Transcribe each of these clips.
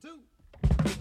two.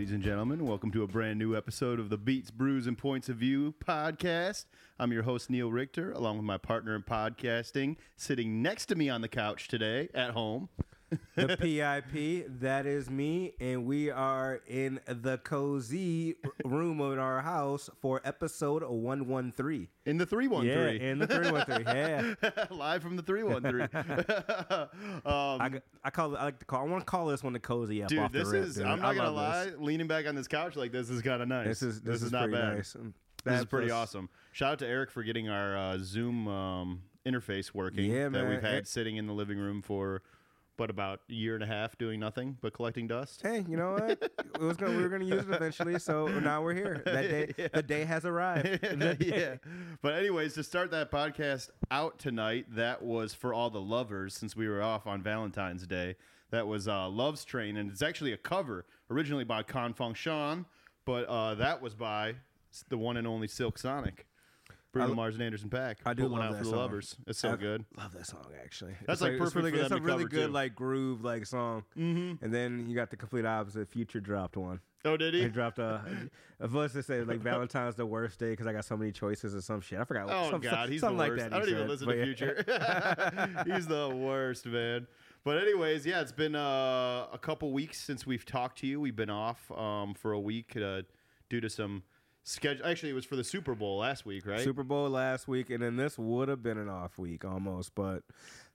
Ladies and gentlemen. Welcome to a brand new episode of the Beats, Brews, and Points of View podcast. I'm your host, Neil Richter, along with my partner in podcasting, sitting next to me on the couch today at home. The PIP. That is me, and we are in the cozy room of our house for episode one one three. In the 313. Yeah, in the three one three. Yeah, Live from the 313. um, I, I call it. I like to call. I want to call this one the cozy up. dude, this rip, is, dude. I'm I not going to lie, this. leaning back on this couch like this is kind of nice. This is this, is, not bad. nice. This is pretty plus- awesome. Shout out to Eric for getting our uh, Zoom um, interface working Yeah, that man. we've had Eric- sitting in the living room for but about a year and a half doing nothing but collecting dust. Hey, you know what? it was gonna, we were going to use it eventually, so now we're here. That day, the day has arrived. yeah. But anyways, to start that podcast out tonight, that was for all the lovers since we were off on Valentine's Day. That was uh, Love's Train, and it's actually a cover originally by Con Fong but uh, that was by the one and only Silk Sonic. Bruno I- Mars and Anderson Pack. I do Put one love out that for the song. lovers. It's so I good. Love that song actually. That's It's like it's perfect really for It's a to really good too. like groove like song. Mm-hmm. And then you got the complete opposite. Future dropped one. Oh, did he? He dropped a. A voice that said like Valentine's the worst day because I got so many choices or some shit. I forgot. Oh some, God, he's something the like worst. that. I don't even listen But to yeah. Future. he's the worst, man. But anyways, yeah, it's been uh, a couple weeks since we've talked to you. We've been off um, for a week uh, due to some schedule. Actually, it was for the Super Bowl last week, right? Super Bowl last week, and then this would have been an off week almost. But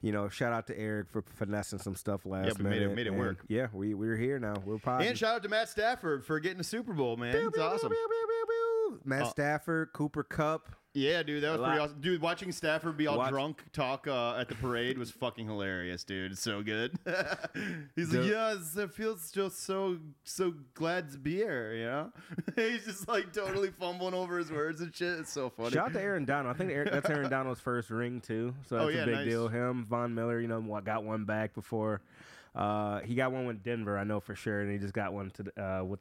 you know, shout out to Eric for finessing some stuff last we made it- minute. made it and, work. Yeah, we we're here now. We're positive. and shout out to Matt Stafford for getting the Super Bowl, man. It's awesome. Matt Uh, Stafford, Cooper Cup. Yeah, dude, that was pretty awesome. Dude, watching Stafford be all Watch- drunk talk uh, at the parade was fucking hilarious, dude. It's so good. He's like, The- yes, it feels just so so glad to be here, you know? He's just like totally fumbling over his words and shit. It's so funny. Shout out to Aaron Donald. I think Aaron, that's Aaron Donald's first ring too, so that's Oh, yeah, a big nice. deal. Him, Von Miller, you know, got one back before. Uh, he got one with Denver, I know for sure, and he just got one to uh, with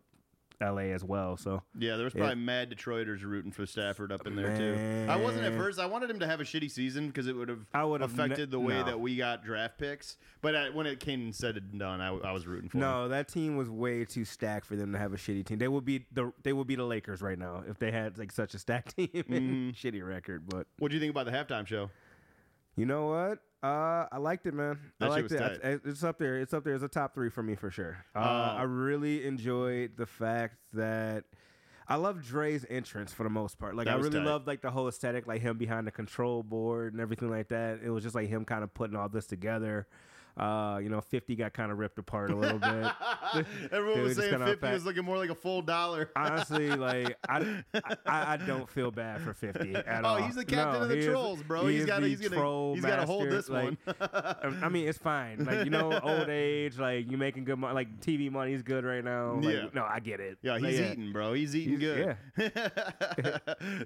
L.A. as well. So Yeah, there was probably mad Detroiters rooting for Stafford up in there too. I wasn't at first. I wanted him to have a shitty season because it would have I would affected the way no. that we got draft picks. But I, when it came and said and done, I, I was rooting for him. no, that team was way too stacked for them to have a shitty team. They would be the they would be the Lakers right now if they had like such a stacked team Mm-hmm. shitty record. But What do you think about the halftime show? you know what? Uh, I liked it, man. That I liked it. I- It's up there. It's up there as a top three for me for sure. Uh, Uh, I really enjoyed the fact that I love Dre's entrance for the most part. Like I really tight. loved like the whole aesthetic, like him behind the control board and everything like that. It was just like him kind of putting all this together. Uh, you know, Fifty got kind of ripped apart a little bit. Everyone was saying 50 unpack- was looking more like a full dollar. Honestly, like I, I, I don't feel bad for Fifty at Oh, all. he's the captain of the he is- trolls, bro. he He's the he's gonna- he's gotta hold this one. I mean, it's fine. Like you know, old age, like you making good money. Like TV money's good right now. Like, Yeah. No, I get it. Yeah, Like, he's eating, bro. He's eating good. Yeah.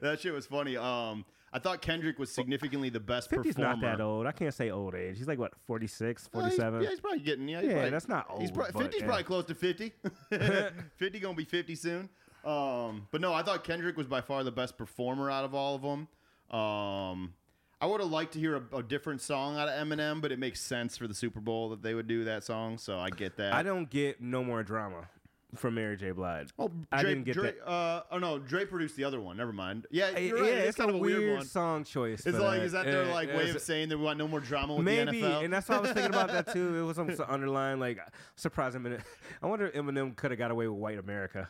that shit was funny. Um, I thought Kendrick was significantly the best 50's performer. not that old. I can't say old age. He's like what, 46, Uh, he's- 47. yeah, he's probably getting. Yeah, Yeah, probably- that's not old. He's probably, but, 50's yeah. probably close to 50. 50 gonna be 50 soon. Um, but no, I thought Kendrick was by far the best performer out of all of them. Um, I would have liked to hear a, a different song out of Eminem, but it makes sense for the Super Bowl that they would do that song, so I get that. I don't get no more drama from Mary J. Blige. Oh, I Dre, didn't get Dre, that. Uh, oh no, Dre produced the other one. Never mind. Yeah, Yeah, you're right. it's, kind a of weird, one. song choice. It's for like is that their Yeah, like yeah, way it's- of saying that we want no more drama with Maybe, the NFL? and that's why I was thinking about that too. It was some underlying like surprising minute. I wonder if Eminem could have got away with white America.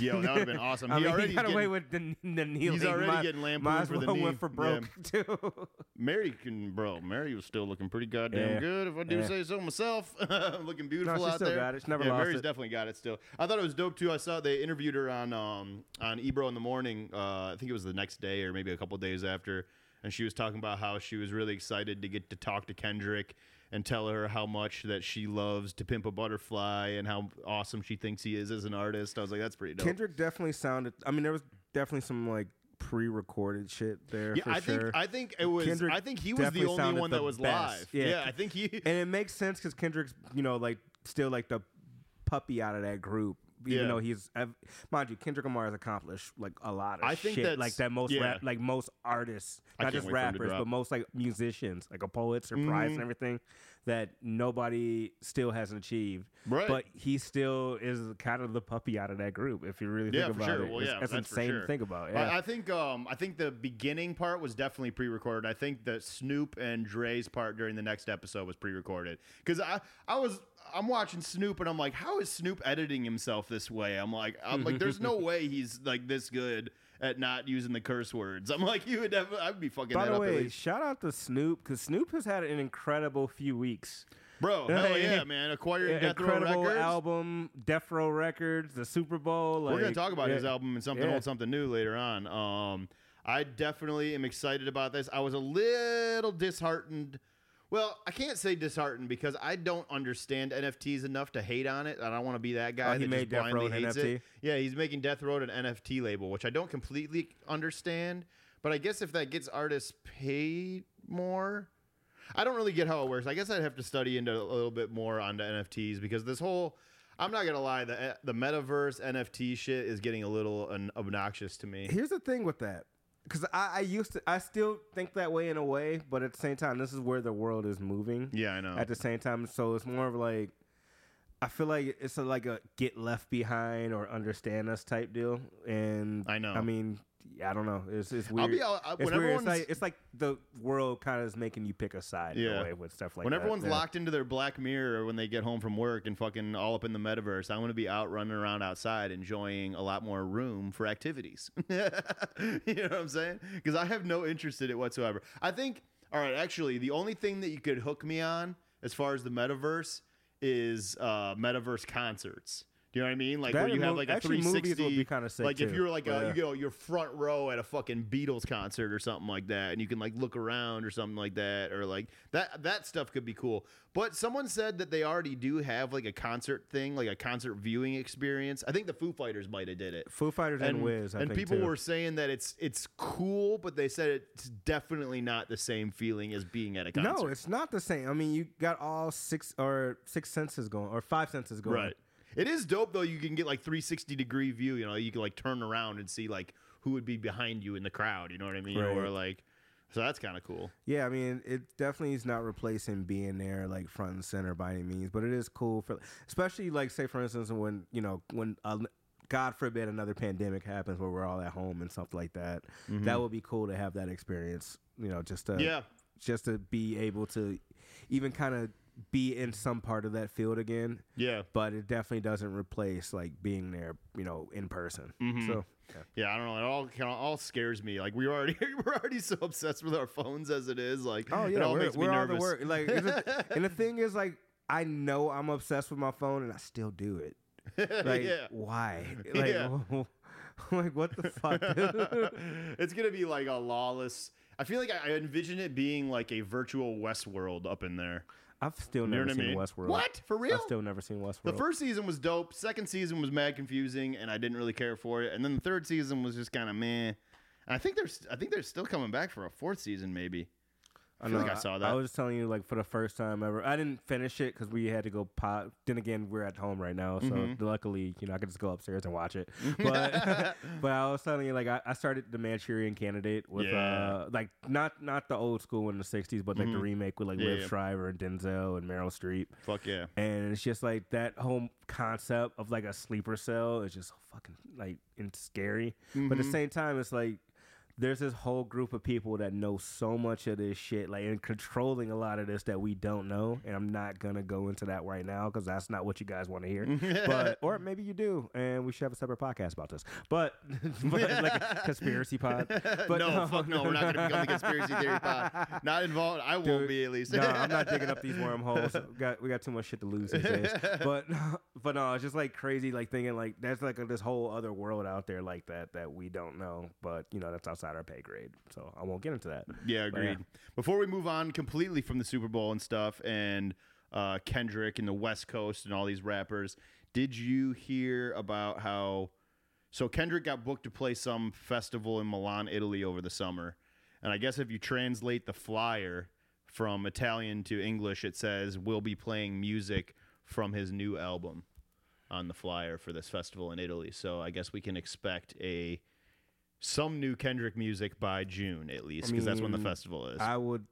Yo, that would have been awesome. I he mean, already he got getting- away with the, the kneeling. He's already might, getting lampooned might for the well knee. went for Yeah. broke too. Mary can, bro. Mary was still looking pretty goddamn Yeah. good, if I do Yeah. say so myself. looking beautiful she out still there. got it. She never yeah, lost Mary's it. definitely got it still. I thought it was dope too. I saw they interviewed her on um on Ebro in the morning. Uh, I think it was the next day or maybe a couple days after, and she was talking about how she was really excited to get to talk to Kendrick and tell her how much that she loves to pimp a butterfly and how awesome she thinks he is as an artist. I was like, that's pretty dope. Kendrick definitely sounded. I mean, there was definitely some like pre-recorded shit there. yeah, I think. I think it was. Kendrick I think he was the only one the that was best. live. Yeah. I think he. and it makes sense because Kendrick's, you know, like still like the puppy out of that group. Even Yeah. though he's, mind you, Kendrick Lamar has accomplished like a lot of I think shit, like that most yeah. rap, like most artists, not just wait for him to rappers, but most like musicians, like a Pulitzer Prize Mhm. and everything, that nobody still hasn't achieved. Right. But he still is kind of the puppy out of that group. If you really think for about sure. it, Well, yeah, that's, that's insane sure. to think about. I- Yeah. I think um I think the beginning part was definitely pre-recorded. I think the Snoop and Dre's part during the next episode was pre-recorded because I I was I'm watching Snoop and I'm like, how is Snoop editing himself this way? I'm like I'm like, there's no way he's like this good at not using the curse words. I'm like, you would have I'd be fucking By that the up at way, least. shout out to Snoop because Snoop has had an incredible few weeks. bro. Hell yeah, man! Acquiring Death incredible Records. album, Death Row Records, the Super Bowl. Like, We're gonna talk about yeah. his album and something Yeah. old, something new later on. Um, I definitely am excited about this. I was a little disheartened. Well, I can't say disheartened because I don't understand NFTs enough to hate on it. I don't want to be that oh, guy Oh, he that made just Death blindly hates NFT? it. Yeah, he's making Death Row an NFT label, which I don't completely understand. But I guess if that gets artists paid more, I don't really get how it works. I guess I'd have to study into a little bit more on the NFTs because this whole I'm not gonna lie, the the metaverse NFT shit is getting a little obnoxious to me. Here's the thing with that, because I, I used to, I still think that way in a way, but at the same time, this is where the world is moving. Yeah, I know. At the same time, so it's more of like, I feel like it's a, like a get left behind or understand us type deal, and I know. I mean, I don't know. It's it's I'll weird. be. I'll, I- it's weird. It's like, it's like the world kind of is making you pick a side in Yeah. a way with stuff like when that. When everyone's yeah. locked into their black mirror when they get home from work and fucking all up in the metaverse, I want to be out running around outside enjoying a lot more room for activities. you know what I'm saying? Because I have no interest in it whatsoever. I think, all right, actually, the only thing that you could hook me on as far as the metaverse is uh, metaverse concerts. Do you know what I mean? Like That where you have like a actually, movies 360. would be kinda sick, like if you're like a, Yeah. you know you're front row at a fucking Beatles concert or something like that, and you can like look around or something like that, or like that that stuff could be cool. But someone said that they already do have like a concert thing, like a concert viewing experience. I think the Foo Fighters might have did it. Foo Fighters and, Wiz, I and people too. were saying that it's it's cool, but they said it's definitely not the same feeling as being at a concert. No, it's not the same. I mean, you got all six or six senses going, or five senses going. Right. It is dope though. You can get like 360 degree view. You know, you can like turn around and see like who would be behind you in the crowd. You know what I mean? Or like, so that's kind of cool. Yeah, I mean, it definitely is not replacing being there like front and center by any means, but it is cool for, especially like say for instance when you know when uh, God forbid another pandemic happens where we're all at home and stuff like that. That would be cool to have that experience. You know, just to Yeah. just to be able to even kind of be in some part of that field again. Yeah. But it definitely doesn't replace like being there, you know, in person. Mm-hmm. So yeah. Yeah, I don't know. It all kind of all scares me. Like we already we're already so obsessed with our phones as it is. Like Oh it yeah, all we're, makes me we're all the nervous. work. Like, a- and the thing is, like, I know I'm obsessed with my phone, and I still do it. Like, yeah. why? Like, Yeah. like what the fuck? it's gonna be like a lawless. I feel like I I envision it being like a virtual Westworld up in there. I've still You know never I seen mean? Westworld. What for real? I've still never seen Westworld. The first season was dope. Second season was mad confusing, and I didn't really care for it. And then the third season was just kind of meh. And I think there's, I think they're still coming back for a fourth season, maybe. I feel know, like I saw that. I was just telling you, like, for the first time ever, I didn't finish it because we had to go pot. Then again, we're at home right now, so Mm-hmm. luckily, you know, I could just go upstairs and watch it. But, but I was telling you, like, I, I started the Manchurian Candidate with, Yeah. uh, like, not not the old school in the '60s, but like the remake with like Mm-hmm. Yeah, Liv yeah. Shriver and Denzel and Meryl Streep. Fuck yeah. And it's just like that whole concept of like a sleeper cell is just fucking like and scary. But Mm-hmm. at the same time, it's like there's this whole group of people that know so much of this shit, like and controlling a lot of this that we don't know. And I'm not gonna go into that right now because that's not what you guys want to hear. but or maybe you do, and we should have a separate podcast about this. But, but like a conspiracy pod. But no, fuck no, we're not going to become the conspiracy theory pod. Not involved. I won't be at least. no, I'm not digging up these wormholes. We got we got too much shit to lose these days. But but no, it's just like crazy, like thinking like that's like a, this whole other world out there like that that we don't know. But you know that's outside our pay grade, so I won't get into that. Yeah, But, yeah. agreed. Before we move on completely from the Super Bowl and stuff, and uh, Kendrick and the West Coast and all these rappers, did you hear about how? So Kendrick got booked to play some festival in Milan, Italy, over the summer, and I guess if you translate the flyer from Italian to English, it says we'll be playing music from his new album on the flyer for this festival in Italy. So I guess we can expect a some new Kendrick music by June at least, because that's when the mean, festival is. I would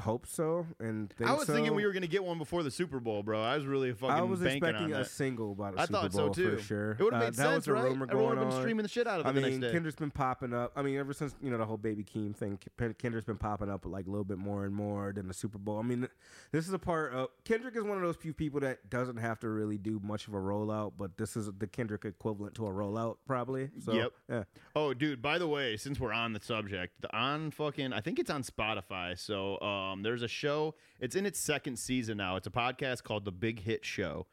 hope so and I was thinking we were gonna get one before the Super Bowl, bro. I was really fucking I was expecting a that. single the I Super thought so too. for sure. It would have Uh, made that sense, was a right? rumor Everyone going been on. streaming the shit out of it I the mean. Kendrick's been popping up. I mean, ever since you know the whole Baby Keem thing, Ken- Kendrick's been popping up like a little bit more and more than the Super Bowl. I mean, this is a part of Kendrick is one of those few people that doesn't have to really do much of a rollout, but this is the Kendrick equivalent to a rollout, probably. So, Yep. Yeah. Oh, dude! By the way, since we're on the subject, the on fucking, I think it's on Spotify. So, um, there's a show. It's in its second season now. It's a podcast called The Big Hit Show,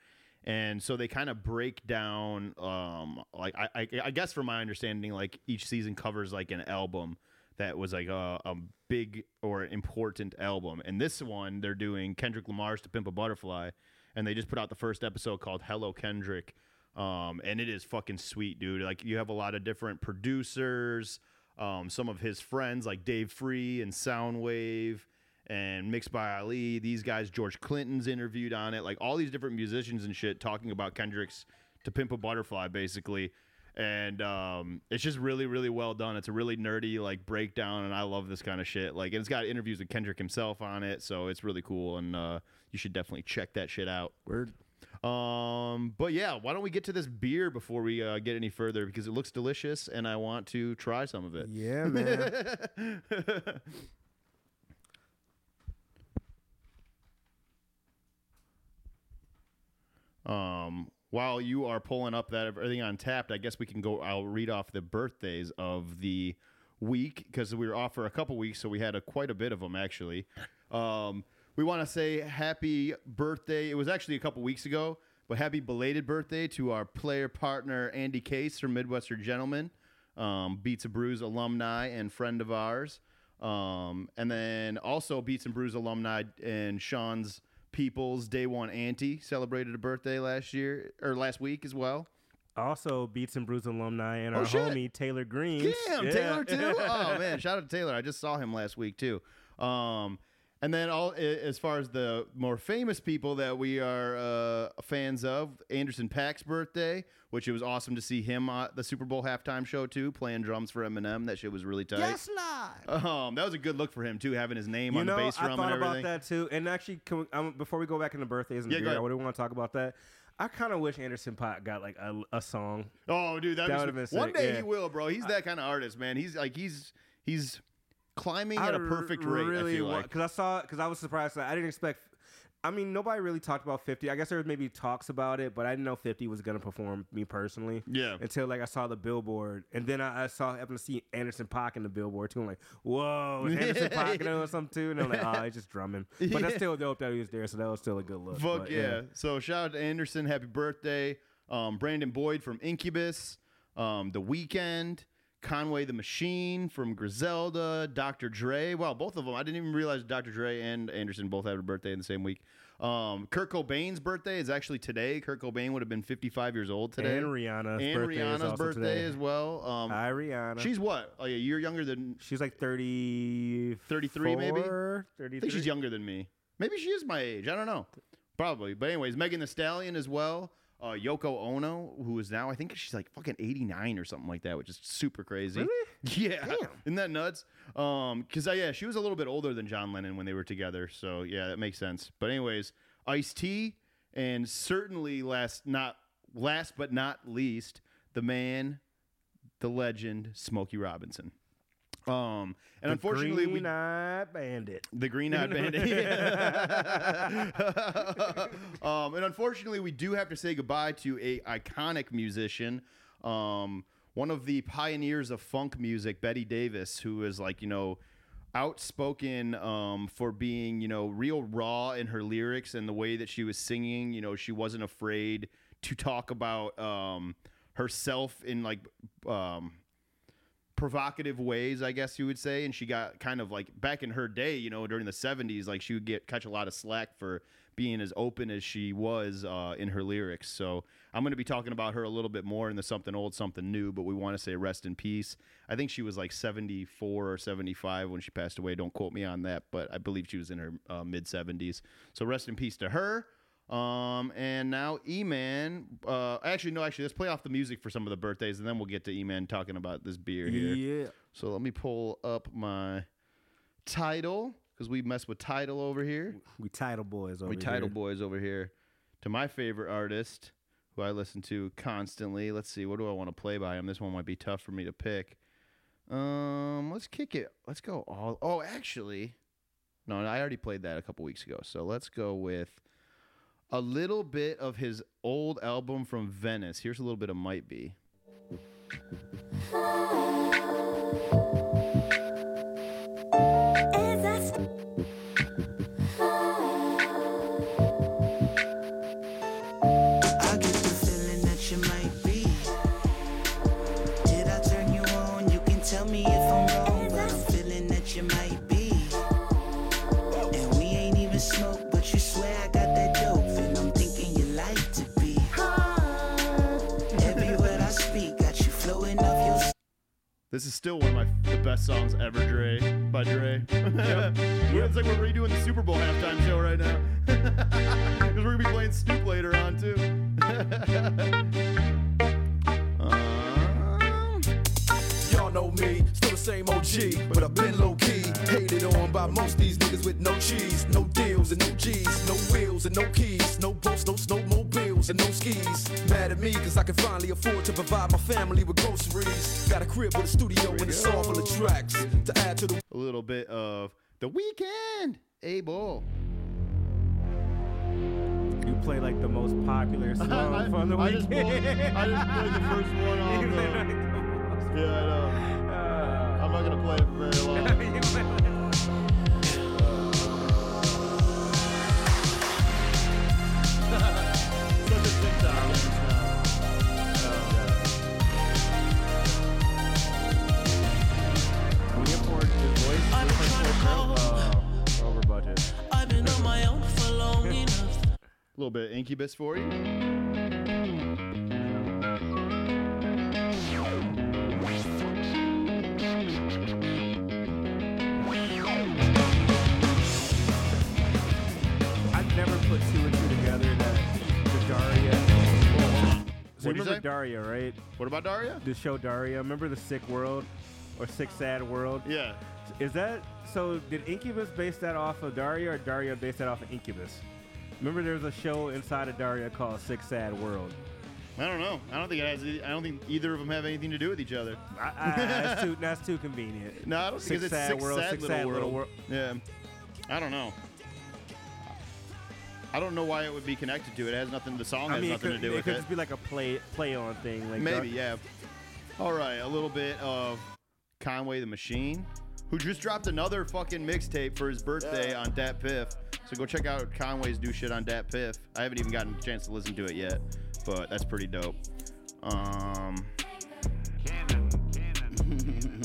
and so they kind of break down, um, like I, I, I guess from my understanding, like each season covers like an album that was like a, a big or important album. And this one, they're doing Kendrick Lamar's "To Pimp a Butterfly," and they just put out the first episode called "Hello Kendrick." um, and it is fucking sweet, dude. Like you have a lot of different producers, um, some of his friends like Dave Free and Soundwave and Mixed by Ali. These guys, George Clinton's interviewed on it. Like all these different musicians and shit talking about Kendrick's "To Pimp a Butterfly," basically. And um, it's just really, really well done. It's a really nerdy like breakdown, and I love this kind of shit. Like, and it's got interviews with Kendrick himself on it, so it's really cool. And uh, you should definitely check that shit out. Word. Um, but yeah, why don't we get to this beer before we uh, get any further because it looks delicious and I want to try some of it. Yeah, man. um, while you are pulling up that everything on tapped, I guess we can go. I'll read off the birthdays of the week because we were off for a couple weeks, so we had a, quite a bit of them actually. Um, we want to say happy birthday. It was actually a couple weeks ago, but happy belated birthday to our player partner Andy Case from Midwestern Gentlemen, um, Beats and Brews alumni and friend of ours. Um, and then also Beats and Brews alumni and Sean's People's Day One Auntie celebrated a birthday last year or last week as well. Also, Beats and Brews alumni and Oh, our shit. homie Taylor Green. Damn, Taylor too. Oh man, shout out to Taylor. I just saw him last week too. Um, and then all as far as the more famous people that we are uh, fans of, Anderson Pack's birthday, which it was awesome to see him at the Super Bowl halftime show too, playing drums for Eminem. That shit was really tight. Yes, Lord. Um, that was a good look for him too, having his name You on know, the bass drum. I drum thought and about everything. that too. And actually, can we, um, before we go back into birthdays and Yeah, go beer, I ahead. would want to talk about that. I kind of wish Anderson Pot got like a, a song. Oh, dude, that, That would've been one day yeah. he will, bro. He's that kind of artist, man. He's like he's he's climbing at a perfect r- rate. I Really, feel like. because I saw because I was surprised. That I didn't expect. I mean, nobody really talked about Fifty. I guess there was maybe talks about it, but I didn't know Fifty was gonna perform. Me personally, Yeah. Until like I saw the billboard, and then I, I saw happened to see Anderson Paak in the billboard too. I'm like, whoa, is Anderson Paak or something too? And I'm like, oh, he's just drumming. But that's still dope that he was there, so that was still a good look. Fuck But, yeah. So shout out to Anderson. Happy birthday. Um, Brandon Boyd from Incubus. Um, the Weekend. Conway the Machine from Griselda. Dr. Dre. Well, both of them. I didn't even realize Dr. Dre and Anderson both had a birthday in the same week. Um, Kurt Cobain's birthday is actually today. Kurt Cobain would have been 55 years old today. And Rihanna's And birthday is Rihanna's also birthday today. as well. Um, Hi, Rihanna. she's what? Like a year younger than. she's like 30, 33 maybe? 33. I think she's younger than me. Maybe she is my age. I don't know. Probably. But anyways, Megan the Stallion as well. Uh, Yoko Ono, who is now I think she's like fucking 89 or something like that, which is super crazy. Really? Yeah. Damn. Isn't that nuts? Um, cause uh, yeah, she was a little bit older than John Lennon when they were together. So yeah, that makes sense. But anyways, Ice T and certainly last not last but not least, the man, the legend, Smokey Robinson. Um, and unfortunately, we Green Eyed Bandit. the Green Eyed Bandit. um, and unfortunately, we do have to say goodbye to a iconic musician, um, one of the pioneers of funk music, Betty Davis, who is like you know outspoken um, for being you know real raw in her lyrics and the way that she was singing. You know, she wasn't afraid to talk about um, herself in like. Um, provocative ways, I guess you would say. And she got kind of like back in her day, you know, during the 70s, like she would get catch a lot of slack for being as open as she was uh, in her lyrics. So I'm going to be talking about her a little bit more in the something old, something new, but we want to say rest in peace. I think she was like 74 or 75 when she passed away. Don't quote me on that, but I believe she was in her uh, mid 70s. So rest in peace to her. Um, and now E-Man, uh, actually, no, actually, let's play off the music for some of the birthdays and then we'll get to E-Man talking about this beer here. Yeah. So let me pull up my title because we mess with title over here. We title boys over we title here. boys over here to my favorite artist who I listen to constantly. Let's see, what do I want to play by him? This one might be tough for me to pick. Um, let's kick it. Let's go all. Oh, actually, no, I already played that a couple weeks ago. So let's go with a little bit of his old album from Venice. Here's a little bit of Might Be. This is still one of my the best songs ever, Dre by Dre. It's like we're redoing the Super Bowl halftime show right now because we're gonna be playing Snoop later on too. um, Y'all know me, still the same OG, but I've been low key. Hated on by most these niggas with no cheese, no deals and no G's, no wheels and no keys, no boats, no snowmobiles and no skis. Mad at me cause I can finally afford to provide my family with groceries. Got a crib with a studio and it's all full of tracks to add to the a little bit of the weekend, a bull. You play like the most popular song from the I just weekend. I just played the first one off, You play like the most- Yeah, I know. Uh, I'm not gonna play it for very long. A little bit of Incubus for you. I've never put two So What'd you remember? Daria, right? What about Daria? The show Daria. Remember the Sick World or Sick uh-huh. Sad World? Yeah. Is that so? Did Incubus base that off of Daria, or Daria base that off of Incubus? Remember, there's a show inside of Daria called Sick Sad World. I don't know. I don't think it has. I don't think either of them have anything to do with each other. I, I, that's too that's too convenient. No, I don't think Sick it's Sad six World, sad Sick little Sad world. Little World. Yeah, I don't know. I don't know why it would be connected to it. It has nothing. The song I has mean, it nothing could, to do with it could it. Could just be like a play play on thing. Like Maybe, Dar- yeah. All right, a little bit of Conway the Machine, who just dropped another fucking mixtape for his birthday on Dat Piff. So go check out Conway's new shit on Dat Piff. I haven't even gotten a chance to listen to it yet, but that's pretty dope. Um, Yeah.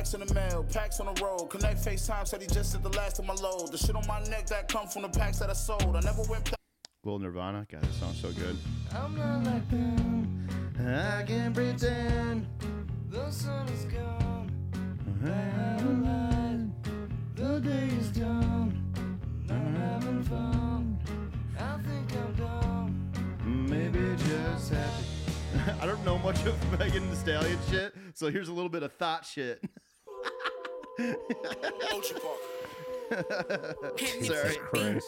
Packs in the mail, packs on the road. Connect FaceTime said he just did the last of my load. The shit on my neck that come from the packs that I sold. I never went. Pla- Lil Nirvana. God, this song's so good. I'm not like them. I can pretend. The sun is gone. I have a light. The day is done. I'm having fun. I think I'm dumb. Maybe just happy. I don't know much of Megan Thee Stallion shit, so here's a little bit of thought shit. Ocean Park. Sorry. Christ.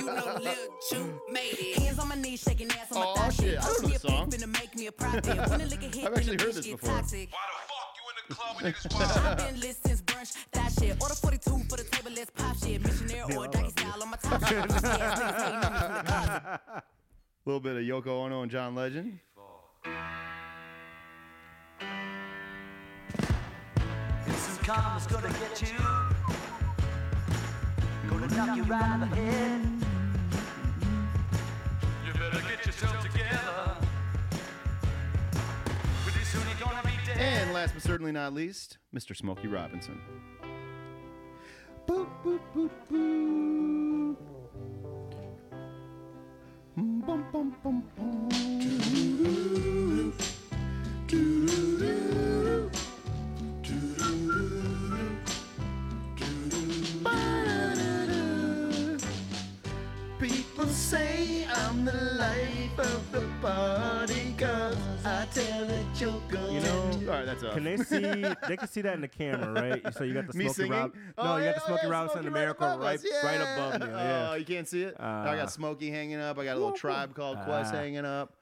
you know Lil Ju made it. Hands on my knees, shaking ass on my Oh, thigh shit. I Post know me this a pic, song. finna make me a profit. When the liquor hit, I've then actually the heard bitch this get before. toxic. Why the fuck you in the club and niggas wild? I've been lit since brunch, that shit. Order 42 for the table, let's pop shit. Missionary or doggy style on my top shit. Pussy ass niggas hating on me from the closet. A little bit of Yoko Ono and John Legend. Some karma's gonna get you. Gonna knock you right in the head. You better get yourself together. Pretty soon you're gonna be dead. And last but certainly not least, Mr. Smokey Robinson. Boop, boop, boop, boop. Mm, bum, bum, bum, bum. Doo-doo-doo. Doo-doo-doo. Say I'm the life of the party cause I tell a joke You know, All right, that's up. Can they see? They can see that in the camera, right? So you got the Me Smokey singing? Rob. No, Oh, you yeah, got the oh, Smokey yeah, Robinson Smokey and right Miracle above right, us. Yeah. right above me. Yeah. Oh, you can't see it? I Uh, got Smokey hanging up. I got a little tribe called Quest Ah. hanging up.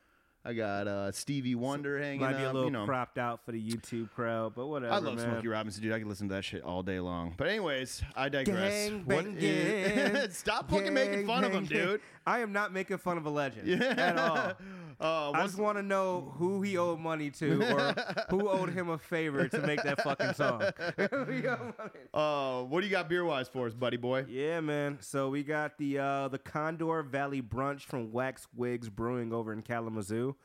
I got uh, Stevie Wonder hanging Might be a little you know. cropped out for the YouTube crowd, but whatever. I love man. Smokey Robinson, dude. I can listen to that shit all day long. But anyways, I digress. Gang What is- Stop fucking making fun of him, dude. I am not making fun of a legend at all. Uh, I just want to know who he owed money to or who owed him a favor to make that fucking song. Who he owed money to. uh, what do you got beer wise for us, buddy boy? Yeah, man. So we got the uh, the Condor Valley Brunch from Wax Wigs Brewing over in Kalamazoo.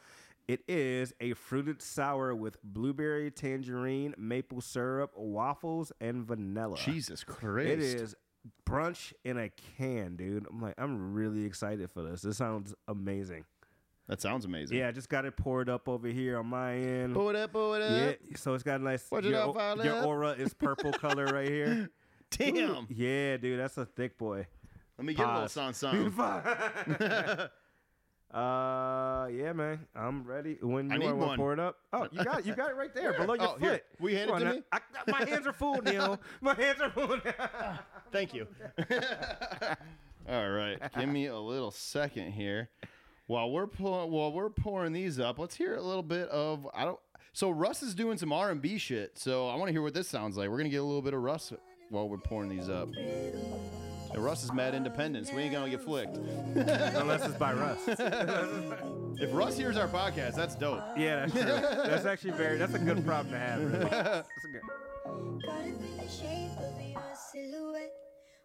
It is a fruited sour with blueberry, tangerine, maple syrup, waffles, and vanilla. Jesus Christ. It is brunch in a can, dude. I'm like, I'm really excited for this. This sounds amazing. That sounds amazing. Yeah, I just got it poured up over here on my end. Pull it up, pull it up. Yeah, so it's got a nice. Your, o- your aura is purple color right here. Damn. Yeah, dude, that's a thick boy. Let me get a little Pause. song song. Uh, yeah, man, I'm ready. When I you need want to pour it up? Oh, you got, it. you got it right there, below your Oh, foot. here. You hand it to me? now. I, my hands are full, Neil. My hands are full. Thank you. All right, give me a little second here. While we're pour- while we're pouring these up, let's hear a little bit of I don't. So Russ is doing some R and B shit. So I want to hear what this sounds like. We're gonna get a little bit of Russ while we're pouring these up. Yeah, Russ is mad independence. We ain't gonna get flicked. Unless it's by Russ. If Russ hears our podcast, that's dope. Yeah, that's true. That's actually very. That's a good problem to have. Really. That's a good.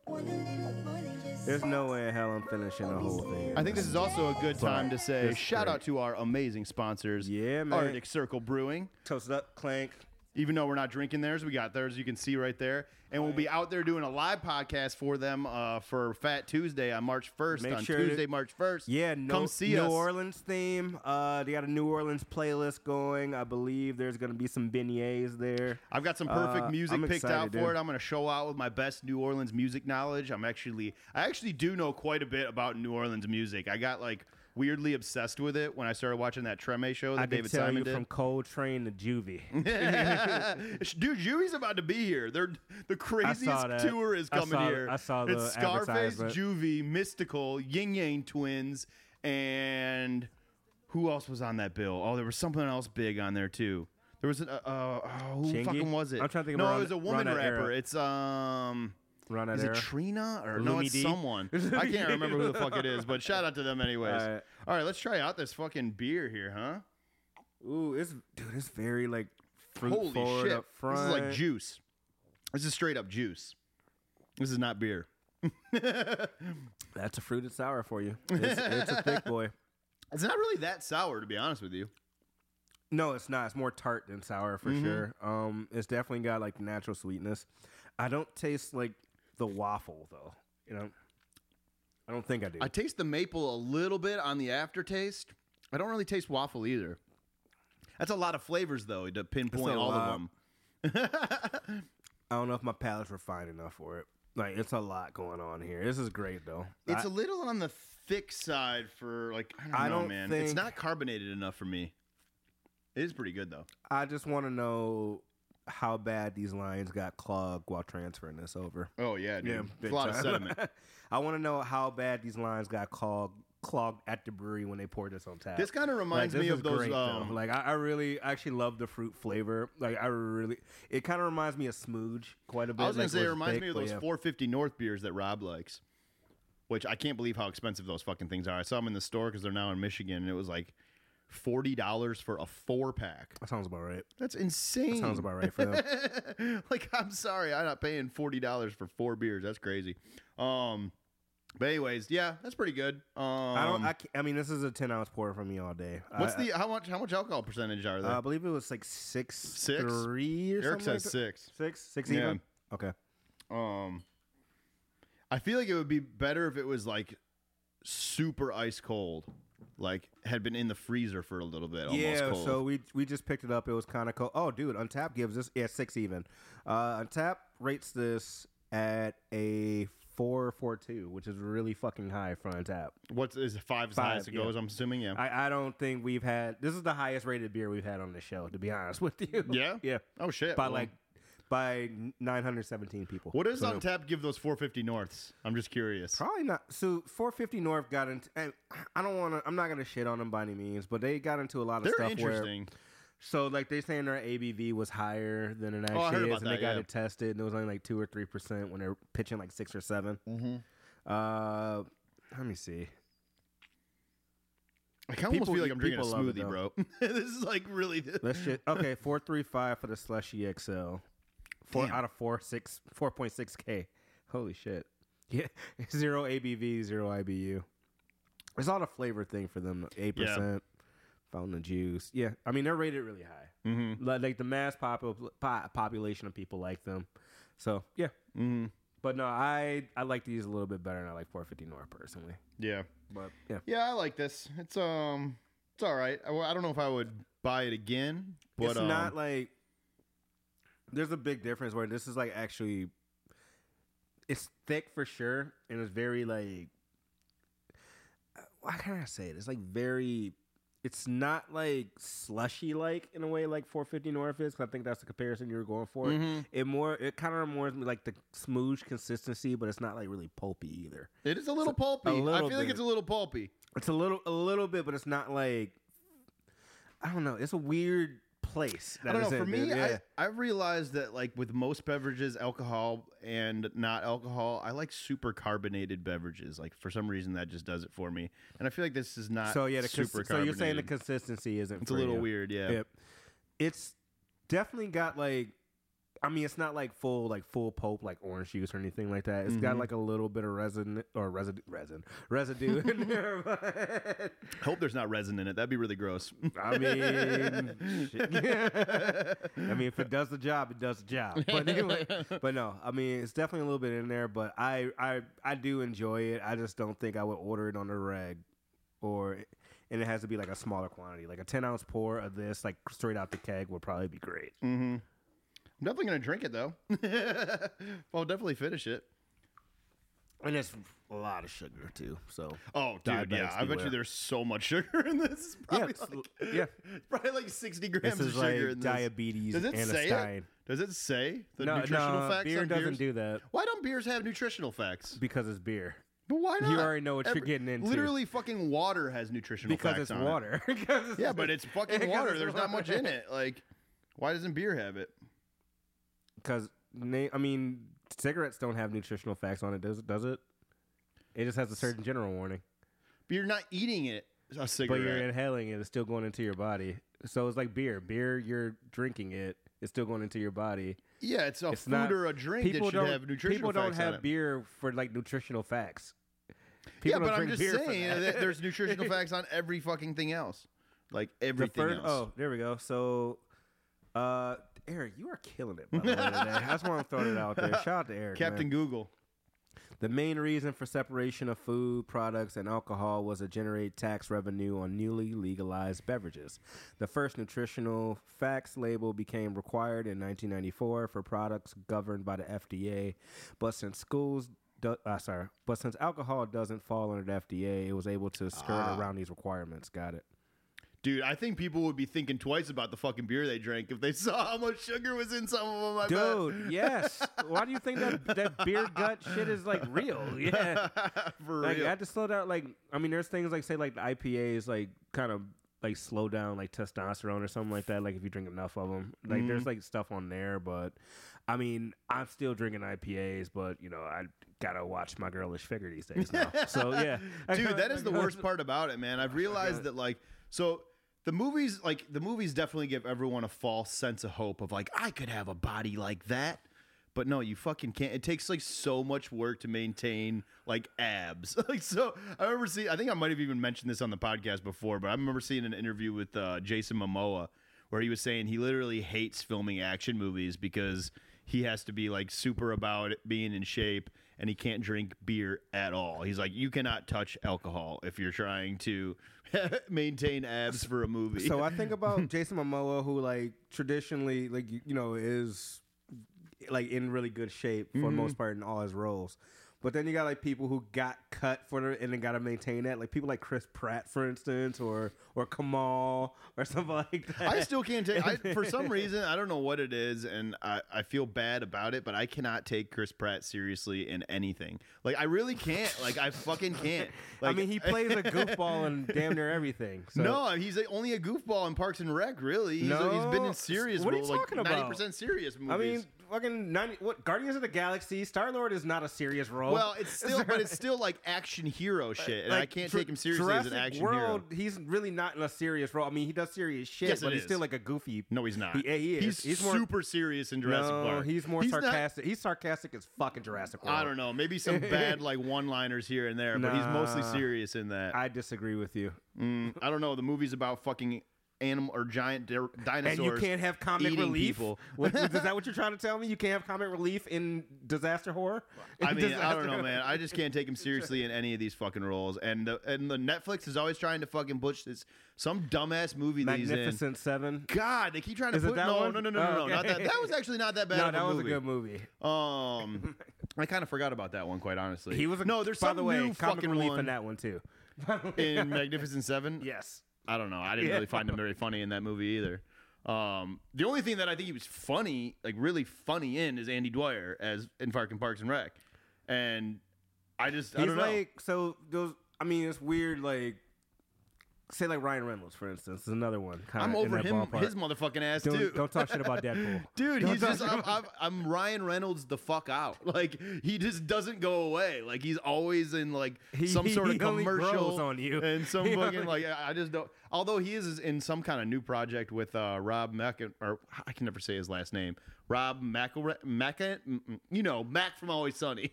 Caught up in the shape of your silhouette. Want a little more than just There's no way in hell I'm finishing the whole thing. I think this is also a good time to say shout great. out to our amazing sponsors. Yeah, man. Arctic Circle Brewing. Toast it up, clank. Even though we're not drinking theirs, we got theirs. You can see right there, and we'll be out there doing a live podcast for them uh, for Fat Tuesday on March first. On sure Tuesday, that- March first. Yeah, no, come see New us. Orleans theme. Uh, they got a New Orleans playlist going. I believe there's gonna be some beignets there. I've got some perfect Uh, music I'm picked excited, out for dude. it. I'm going to show out with my best New Orleans music knowledge. I'm actually, I actually do know quite a bit about New Orleans music. I got like weirdly obsessed with it when I started watching that Treme show that I David tell Simon you did. from Coltrane to Juvie. Dude, Juvie's about to be here. They're the craziest tour is I coming saw- here. I saw the it's Scarface. Juvie, Mystical, Yin Yang Twins, and who else was on that bill? Oh, there was something else big on there too. There was a uh, uh, oh, who Chingy? fucking was it? I'm trying to think of no, it was a woman rapper. era. It's um. Is it Trina or no? It's someone. I can't remember who the fuck it is, but shout out to them anyways. All right. All right, let's try out this fucking beer here, huh? Ooh, it's dude, it's very like fruit Holy forward shit! up front. This is like juice. This is straight up juice. This is not beer. That's a fruited sour for you. It's, it's a thick boy. It's not really that sour, to be honest with you. No, it's not. It's more tart than sour for Mm-hmm. sure. Um, it's definitely got like natural sweetness. I don't taste like the waffle though. You know, I don't think I do. I taste the maple a little bit on the aftertaste. I don't really taste waffle either. That's a lot of flavors, though, to pinpoint all lot. of them. I don't know if my palate's refined enough for it. Like it's a lot going on here. This is great though. It's I- a little on the thick side for like I don't I know, don't man. It's not carbonated enough for me. It is pretty good though. I just want to know how bad these lines got clogged while transferring this over. Oh yeah, dude. It's a lot of sediment. I want to know how bad these lines got clogged clogged at the brewery when they poured this on tap. This kinda reminds this me of those, great, um, like I, I really actually love the fruit flavor. Like I really, it kind of reminds me of Smooge quite a bit. I was gonna like, say it was reminds thick, me of those yeah. 450 North beers that Rob likes, which I can't believe how expensive those fucking things are. I saw them in the store because they're now in Michigan, and it was like forty dollars for a four pack. That sounds about right. That's insane. That sounds about right for them. like I'm sorry, I'm not paying forty dollars for four beers. That's crazy. Um, but anyways, yeah, that's pretty good. Um, I don't. I, I mean, this is a ten ounce pour for me all day. what's I, the how much how much alcohol percentage are there? I believe it was like six, Six? three or Eric says like six. Six, six Yeah. even. Okay. Um, I feel like it would be better if it was like super ice cold, like had been in the freezer for a little bit. Almost yeah, cold. so we we just picked it up. It was kind of cold. Oh, dude, Untap gives this yeah six even. Uh, Untap rates this at a four four two, which is really fucking high for Untap. What's is five as high as it yeah. goes? I'm assuming. Yeah. I, I don't think we've had this is the highest rated beer we've had on the show. To be honest with you, Yeah? yeah. oh shit. By Well, like by nine hundred seventeen people. what does So- on tap give those 450 Norths? I'm just curious. Probably not. So 450 North got into. And I don't want to. I'm not gonna shit on them by any means, but they got into a lot of They're stuff where. interesting. So like they're saying their ABV was higher than it Oh, I actually heard is, about and they got yeah. it tested, and it was only like two or three percent when they're pitching like six or 7 Mm-hmm. Uh, let me see. I kind of almost feel like I'm drinking a people it, smoothie, bro. this is like really. Let's shit. Okay, four three five for the slushy XL. Four Damn. out of four six four point six k. Holy shit. Yeah, zero ABV, zero IBU. It's all a flavor thing for them. Eight Yeah. percent fountain of juice. Yeah, I mean they're rated really high. Mm-hmm. Like, like the mass popul- po- population of people like them. So yeah, Mm-hmm. but no, I I like these a little bit better than I like 450 North personally. Yeah. But yeah, Yeah, I like this. It's um, it's all right. I, I don't know if I would buy it again, but it's um, not like there's a big difference where this is like actually it's thick for sure and it's very like why can I say it? It's like very it's not like slushy like in a way like 450 North is 'cause I think that's the comparison you were going for. Mhm. It more it kind of reminds me like the smooth consistency, but it's not like really pulpy either. It is a little a pulpy. I little feel like it's a little pulpy. It's a little a little bit, but it's not like I don't know. It's a weird place. I don't know. For in, me, yeah. I, I've realized that like with most beverages, alcohol and not alcohol, I like super carbonated beverages. Like for some reason, that just does it for me. And I feel like this is not so yeah, the cons- super so you're saying the consistency isn't. It's a little you. weird, yeah. Yep. It's definitely got like. I mean, it's not like full like full pulp like orange juice or anything like that. It's got Mhm. like a little bit of resin or residue resin residue in there. But hope there's not resin in it. That'd be really gross. I mean, shit. I mean, if it does the job, it does the job. But anyway, but no, I mean, it's definitely a little bit in there. But I, I, I do enjoy it. I just don't think I would order it on the reg, or and it has to be like a smaller quantity, like a ten ounce pour of this, like straight out the keg, would probably be great. mm-hmm. I'm definitely gonna drink it though. I'll definitely finish it. And it's a lot of sugar too. So Oh, dude, yeah. I bet you there's so much sugar in this. It's probably it's- like, yeah. it's probably like 60 grams this of sugar like in this. diabetes Does it and say it? Does it say the no, nutritional no, facts beer doesn't beers? do that Why don't beers have nutritional facts? because it's beer. But why not? You already know what you're getting into. Literally, fucking water has nutritional because facts it's on it. water. Because it's- Yeah, but it's fucking water. There's not much in it. Like, why doesn't beer have it? Because I mean, cigarettes don't have nutritional facts on it. Does it? Does it? It just has a certain general warning. But you're not eating it. A cigarette. But you're inhaling it. It's still going into your body. So it's like beer. Beer, you're drinking it. It's still going into your body. yeah, it's a it's food not- or a drink that People should don't. have nutritional people don't have beer for like nutritional facts. yeah, People don't but I'm just saying that. that there's nutritional facts on every fucking thing else. Like The everything first, else. oh, there we go. So, uh, Eric, you are killing it. By the way, today. That's why I'm throwing it out there. Shout out to Eric, Captain man. Google. The main reason for separation of food products and alcohol was to generate tax revenue on newly legalized beverages. The first nutritional facts label became required in 1994 for products governed by the FDA, but since schools do, uh, sorry, but since alcohol doesn't fall under the FDA, it was able to skirt Ah. around these requirements. Got it. Dude, I think people would be thinking twice about the fucking beer they drank if they saw how much sugar was in some of them. I Dude, yes. Why do you think that that beer gut shit is like real? Yeah. bet. for Like real. I had to slow down. Like I mean, there's things like say like the IPAs like kind of like slow down like testosterone or something like that. Like if you drink enough of them, like Mm-hmm. there's like stuff on there. But I mean, I'm still drinking IPAs, but you know I gotta watch my girlish figure these days now. so yeah, Dude, that is the worst part about it, man. I've realized that like so the movies like the movies definitely give everyone a false sense of hope of like I could have a body like that. But no, you fucking can't. It takes like so much work to maintain like abs. like so, I remember seeing. I think I might have even mentioned this on the podcast before, but I remember seeing an interview with uh, Jason Momoa where he was saying he literally hates filming action movies because he has to be like super about it, being in shape and he can't drink beer at all. He's like, you cannot touch alcohol if you're trying to maintain abs for a movie. So I think about Jason Momoa, who like traditionally, like you, you know, is like in really good shape for the Mm-hmm. most part in all his roles. But then you got like people who got cut for the and then got to maintain that, like people like Chris Pratt, for instance, or or Kamal or something like that. I still can't take. I, for some reason, I don't know what it is, and I, I feel bad about it. But I cannot take Chris Pratt seriously in anything. Like I really can't. Like I fucking can't. Like, I mean, he plays a goofball in damn near everything. So. No, he's a, only a goofball in Parks and Rec. Really, he's, he's been in serious, What are you like talking about? ninety percent serious movies. I mean, fucking ninety. What Guardians of the Galaxy? Star Lord is not a serious role. well, it's still, but it's still like action hero shit, and I can't Jur- take him seriously Jurassic as an action World, hero. He's really not in a serious role. I mean, he does serious shit, Yes, but he's is. still like a goofy. No, he's not. He, yeah, he is. He's, He's more- super serious in Jurassic no, Park. he's more not- sarcastic. he's sarcastic as fucking Jurassic World. I don't know. Maybe some bad like one-liners here and there, but he's mostly serious in that. I disagree with you. Mm, I don't know. The movie's about fucking animal or giant di- dinosaurs. And you can't have comic relief. What, is that what you're trying to tell me? You can't have comic relief in disaster horror? I mean, I don't know, man. I just can't take him seriously in any of these fucking roles. And the and the Netflix is always trying to fucking push this some dumbass movie that he's in. Magnificent Seven. God, they keep trying to Is it put that no, one? no, no, no, no, no, not that. That was actually not that bad. No, that was a good movie. Um, I kind of forgot about that one, quite honestly. He was a, no. There's by some the way new comic fucking relief one in that one too. in Magnificent Seven. yes. I don't know. I didn't Yeah. really find him very funny in that movie either. Um, the only thing that I think he was funny, like really funny in, is Andy Dwyer as in fucking Parks and Rec, and I just I He's don't know. like so those. I mean, it's weird. Like, say like Ryan Reynolds, for instance, is another one. I'm over him, ballpark. his motherfucking ass don't, too. don't talk shit about Deadpool. Dude, Don't he's just I'm, I'm, I'm Ryan Reynolds the fuck out. Like he just doesn't go away. Like he's always in like He- some sort of commercial on you. and some He fucking only- like I just don't. Although he is in some kind of new project with uh, Rob Mac or I can never say his last name. Rob McElre- Mac, you know Mac from Always Sunny.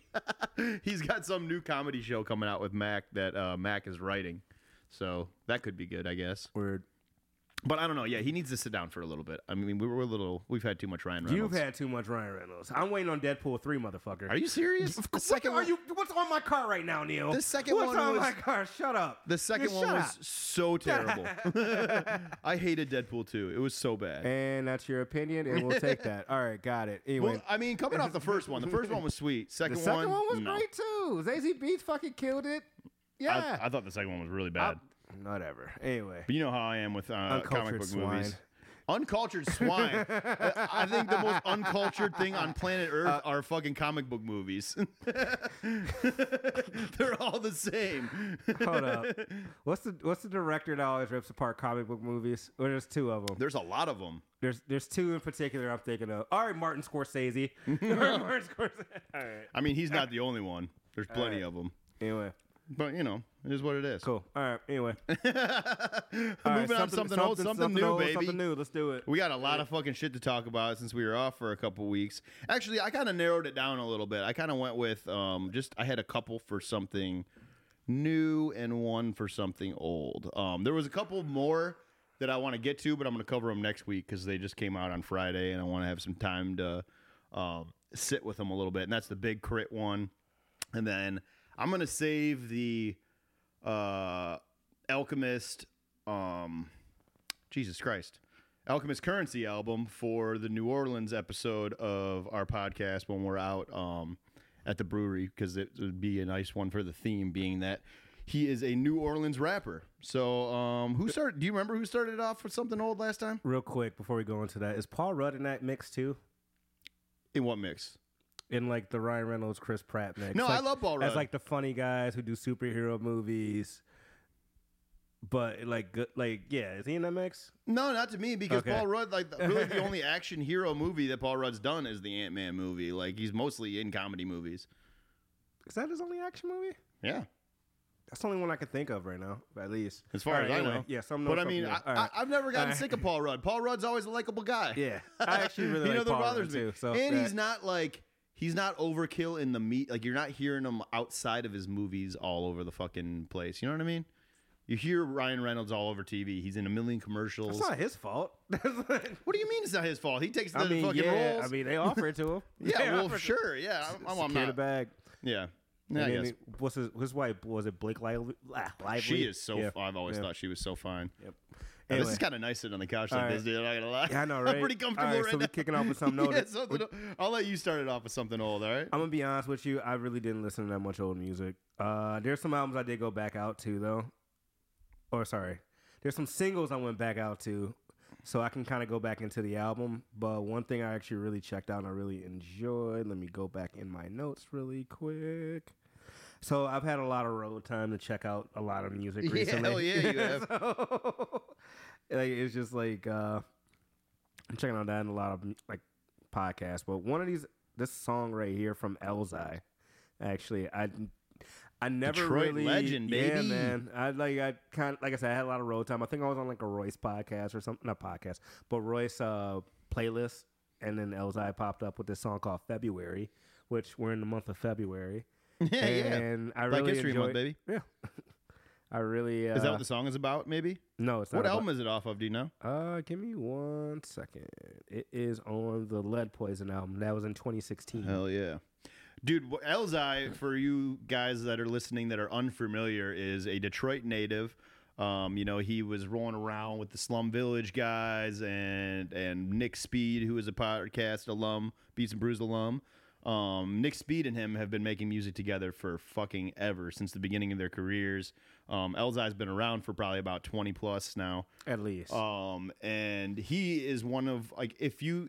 he's got some new comedy show coming out with Mac that uh, Mac is writing. So that could be good, I guess. Weird. But I don't know. Yeah, he needs to sit down for a little bit. I mean, we were a little. We've had too much Ryan Reynolds. You've had too much Ryan Reynolds. I'm waiting on Deadpool three, motherfucker. Are you serious? The What second are one, you? What's on my car right now, Neil? The second what's one on was- my car? Shut up. the second Just one shut was up. so terrible. I hated Deadpool 2. It was so bad. And that's your opinion, and we'll take that. All right, got it. Anyway, well, I mean, coming off the first one, the first one was sweet. Second, the second one, was no. great too. Zazie Beetz fucking killed it. Yeah. I, I thought the second one was really bad. Whatever. Anyway. but you know how I am with uh, comic Uncultured book swine. movies. Uncultured swine. I I think the most uncultured thing on planet Earth Uh, are fucking comic book movies. They're all the same. Hold up. What's the What's the director that always rips apart comic book movies? Or there's two of them. There's a lot of them. There's There's two in particular I'm thinking of. All right, Martin Scorsese. All right, Martin Scorsese. All right. I mean, he's not the only one. There's plenty of them. Anyway, But you know, it is what it is. cool. All right. Anyway, Moving All right, on to something, old, something, new, old, baby. Something new. Let's do it. We got a lot of fucking shit to talk about since we were off for a couple weeks. Actually, I kind of narrowed it down a little bit. I kind of went with um, just I had a couple for something new and one for something old. Um, there was a couple more that I want to get to, but I'm going to cover them next week because they just came out on Friday, and I want to have some time to um, sit with them a little bit. And that's the Big K.R.I.T. one, and then I'm going to save the uh, Alchemist. Um, Jesus Christ. Alchemist Curren$y album for the New Orleans episode of our podcast when we're out um, at the brewery because it would be a nice one for the theme, being that he is a New Orleans rapper. So, um, who started? Do you remember who started it off with something old last time? Real quick before we go into that, is Paul Rudd in that mix too? In what mix? In like the Ryan Reynolds, Chris Pratt mix. No, I love Paul Rudd. As like the funny guys who do superhero movies. But like, like, yeah, is he in that mix? No, not to me because Okay. Paul Rudd, like, really the only action hero movie that Paul Rudd's done is the Ant Man movie. Like, he's mostly in comedy movies. Is that his only action movie? Yeah, That's the only one I can think of right now, at least. as far All as right, I anyway, know. Yeah, some but I mean, I, right. I, I've never gotten right. sick of Paul Rudd. Paul Rudd's always a likable guy. Yeah, I actually really he like never Paul Rudd, bothers me. too. So and that- he's not like he's not overkill in the meat. Like you're not hearing him outside of his movies all over the fucking place. You know what I mean? You hear Ryan Reynolds all over TV. He's in a million commercials. That's not his fault. what do you mean it's not his fault? He takes the I mean, fucking yeah. roles. I mean, they offer it to him. yeah, They well, offer it sure. Yeah, I'm, I'm, I'm Secure the bag. Yeah. And Yeah, I then guess. it- what's his his wife? Was it Blake Lively? Lively? She is so. Yeah. I've always Yeah. thought she was so fine. Yep. Yeah, Anyway. This is kind of nice sitting on the couch like All this, dude. I'm not gonna lie. Yeah, I know, right? I'm pretty comfortable All right, right so now. we kicking off with something yeah, noted. something. I'll let you start it off with something old. All right. I'm gonna be honest with you. I really didn't listen to that much old music. Uh, there's some albums I did go back out to though. Or sorry, there's some singles I went back out to, so I can kind of go back into the album. But one thing I actually really checked out and I really enjoyed. Let me go back in my notes really quick. So I've had a lot of road time to check out a lot of music recently. Yeah, hell yeah, you have. So, like it's just like uh, I'm checking out that and a lot of like podcasts. But one of these, this song right here from Elzhi, actually, I I never Detroit really legend, Yeah, man. I like I kind like I said, I had a lot of road time. I think I was on like a Royce podcast or something, not podcast, but Royce uh, playlist, and then Elzhi popped up with this song called February, which we're in the month of February. Yeah, yeah. and I Black really History Month, enjoyed- baby. Yeah, I really. Uh, Is that what the song is about? Maybe. no, it's not What about- album is it off of? Do you know? uh, give me one second. It is on the Lead Poison album. That was in 2016. Hell yeah. Dude, Elzhi, for you guys that are listening that are unfamiliar, is a Detroit native. Um, you know, he was rolling around with the Slum Village guys and and Nick Speed, who is a podcast alum, Beats and Brews alum. Um, Nick Speed and him have been making music together for fucking ever since the beginning of their careers. Um, Elzhi's been around for probably about 20 plus now. At least. Um, and he is one of like if you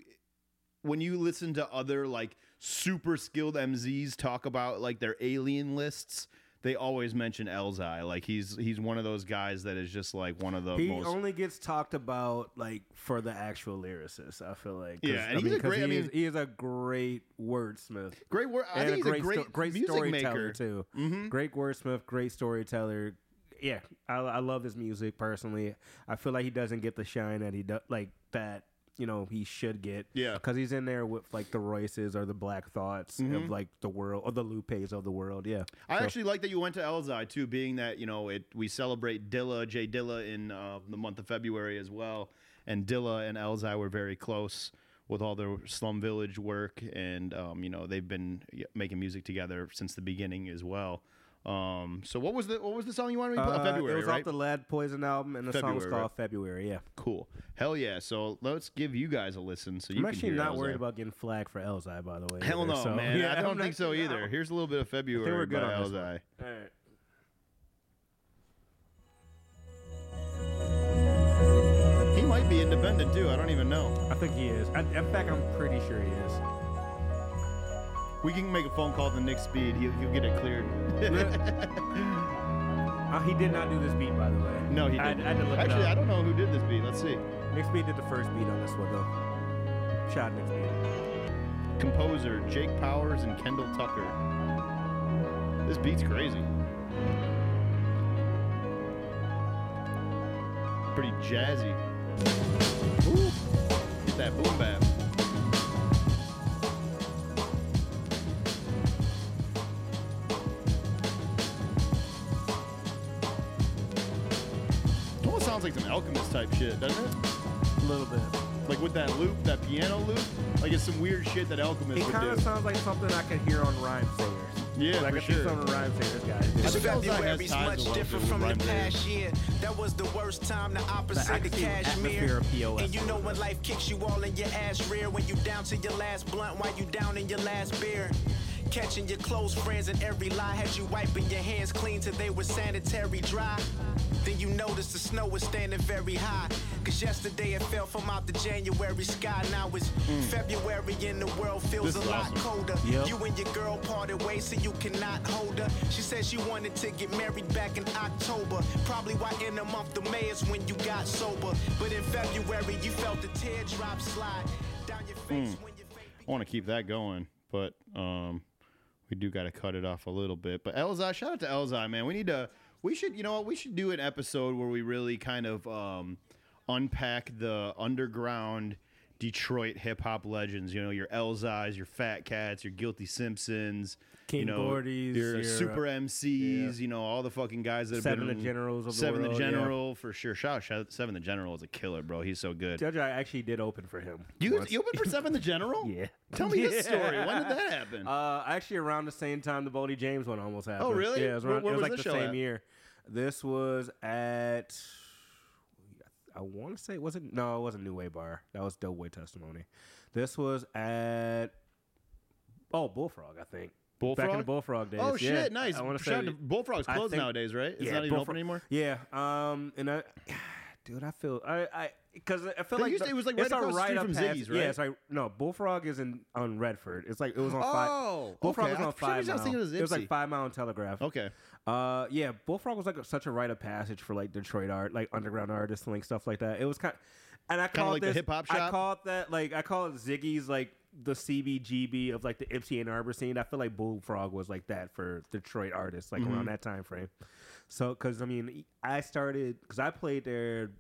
when you listen to other like super skilled MZs talk about like their alien lists, they always mention Elzhi. Like he's he's one of those guys that is just like one of the he most only gets talked about like for the actual lyricist. I feel like Yeah, and I he's mean, a great- he I is, he is a great wordsmith. great word. I and think he's great a great, sto- great storyteller maker. too. Mhm. Great wordsmith, great storyteller. Yeah, I, I love his music personally. I feel like he doesn't get the shine that he does, like that. You know, he should get. Yeah. because he's in there with like the Royces or the Black Thoughts of like the world or the Lupes of the world. Yeah, I So- actually like that you went to Elzhi too, being that you know it. We celebrate Dilla, J Dilla, in uh, the month of February as well, and Dilla and Elzhi were very close with all their Slum Village work, and um, you know they've been making music together since the beginning as well. Um, so what was the what was the song you wanted me to play? Uh, February, It was right? off the Lead Poison album, and the song was February, called February. Yeah, cool, hell yeah! So let's give you guys a listen. So you I'm actually not Elzhi. worried about getting flagged for Elzhi, by the way. Hell either, no, so- man! Yeah, I don't I'm think not- so either. Here's a little bit of February we're good by on Elzhi. All right. He might be independent too. I don't even know. I think he is. I, in fact, I'm pretty sure he is. We can make a phone call to Nick Speed. He'll, he'll get it cleared. Uh, he did not do this beat, by the way. no, he I, didn't. I to look Actually. I don't know who did this beat. Let's see. Nick Speed did the first beat on this one, though. Shout out Nick Speed. Composer Jake Powers and Kendall Tucker. This beat's crazy. Pretty jazzy. Ooh. Get that boom bap. Like some Alchemist type shit, doesn't it? A little bit. Like with that loop, that piano loop, like it's some weird shit that Alchemist It kind of sounds like something I could hear on Rhyme Singers. Yeah, like for I see sure. some of the Rhyme Singers guys. I do. think Elzhi has February's much different from the past Singers. year. That was the worst time, the opposite I to can cashmere. atmosphere POS. And you know when life kicks you all in your ass rear, when you down to your last blunt while you down in your last beer. Catching your close friends and every lie had you wiping your hands clean till they were sanitary dry. Then you notice the snow was standing very high. Cause yesterday it fell from out the January sky. Now it's February and the world feels. This a lot awesome. colder. Yep. You and your girl parted ways so you cannot hold her. She said she wanted to get married back in October. Probably why in the month of May is when you got sober. But in February you felt the teardrops slide down your face when your I want to keep that going, but um, we do got to cut it off a little bit. But Elzhi, shout out to Elzhi, man. We need to. We should, you know what? We should do an episode where we really kind of um, unpack the underground Detroit hip hop legends. You know, your Elzhis, your Fat Cats, your Guilty Simpsons, King you know, Gordy's, your, your, Super uh, MCs. You know, all the fucking guys that have Seven been the Generals of the Seven world, the yeah. General for sure. Shout out shout- Seven the General is a killer, bro. He's so good. Judge, I actually did open for him. You, once. you opened for Seven the General? Yeah. Tell me this Yeah. story. When did that happen? Uh, actually, around the same time the Bodie James one almost happened. Oh, really? Yeah, it was, around, where it was, was like the same at? year. This was at. I want to say it wasn't. no, it wasn't New Way Bar. That was Doughboy Testimony. This was at oh Bullfrog, I think. Back in the Bullfrog? Bullfrog days. Oh yeah. shit, nice. I want to say Bullfrog's I closed think- nowadays, right? It's yeah, not even Bullfrog- open anymore. Yeah. Um. And I, dude, I feel I I because I feel They like used to- the- it was, like, right across the street from past- Ziggy's, right? Yeah, it's like no Bullfrog is in on Redford. It's like it was on five. Oh, Bullfrog okay. was on five. I was thinking it was It was like five mile and Telegraph. Okay. Uh, yeah, Bullfrog was like a, such a rite of passage for like Detroit art, like underground artists and like stuff like that. It was kind, and I Kinda call like the this hip-hop I shop? call it that like I call it Ziggy's like the CBGB of like the Ypsi and Arbor scene. I feel like Bullfrog was like that for Detroit artists, like Mm-hmm. around that time frame. So, because I mean, I started because I played there,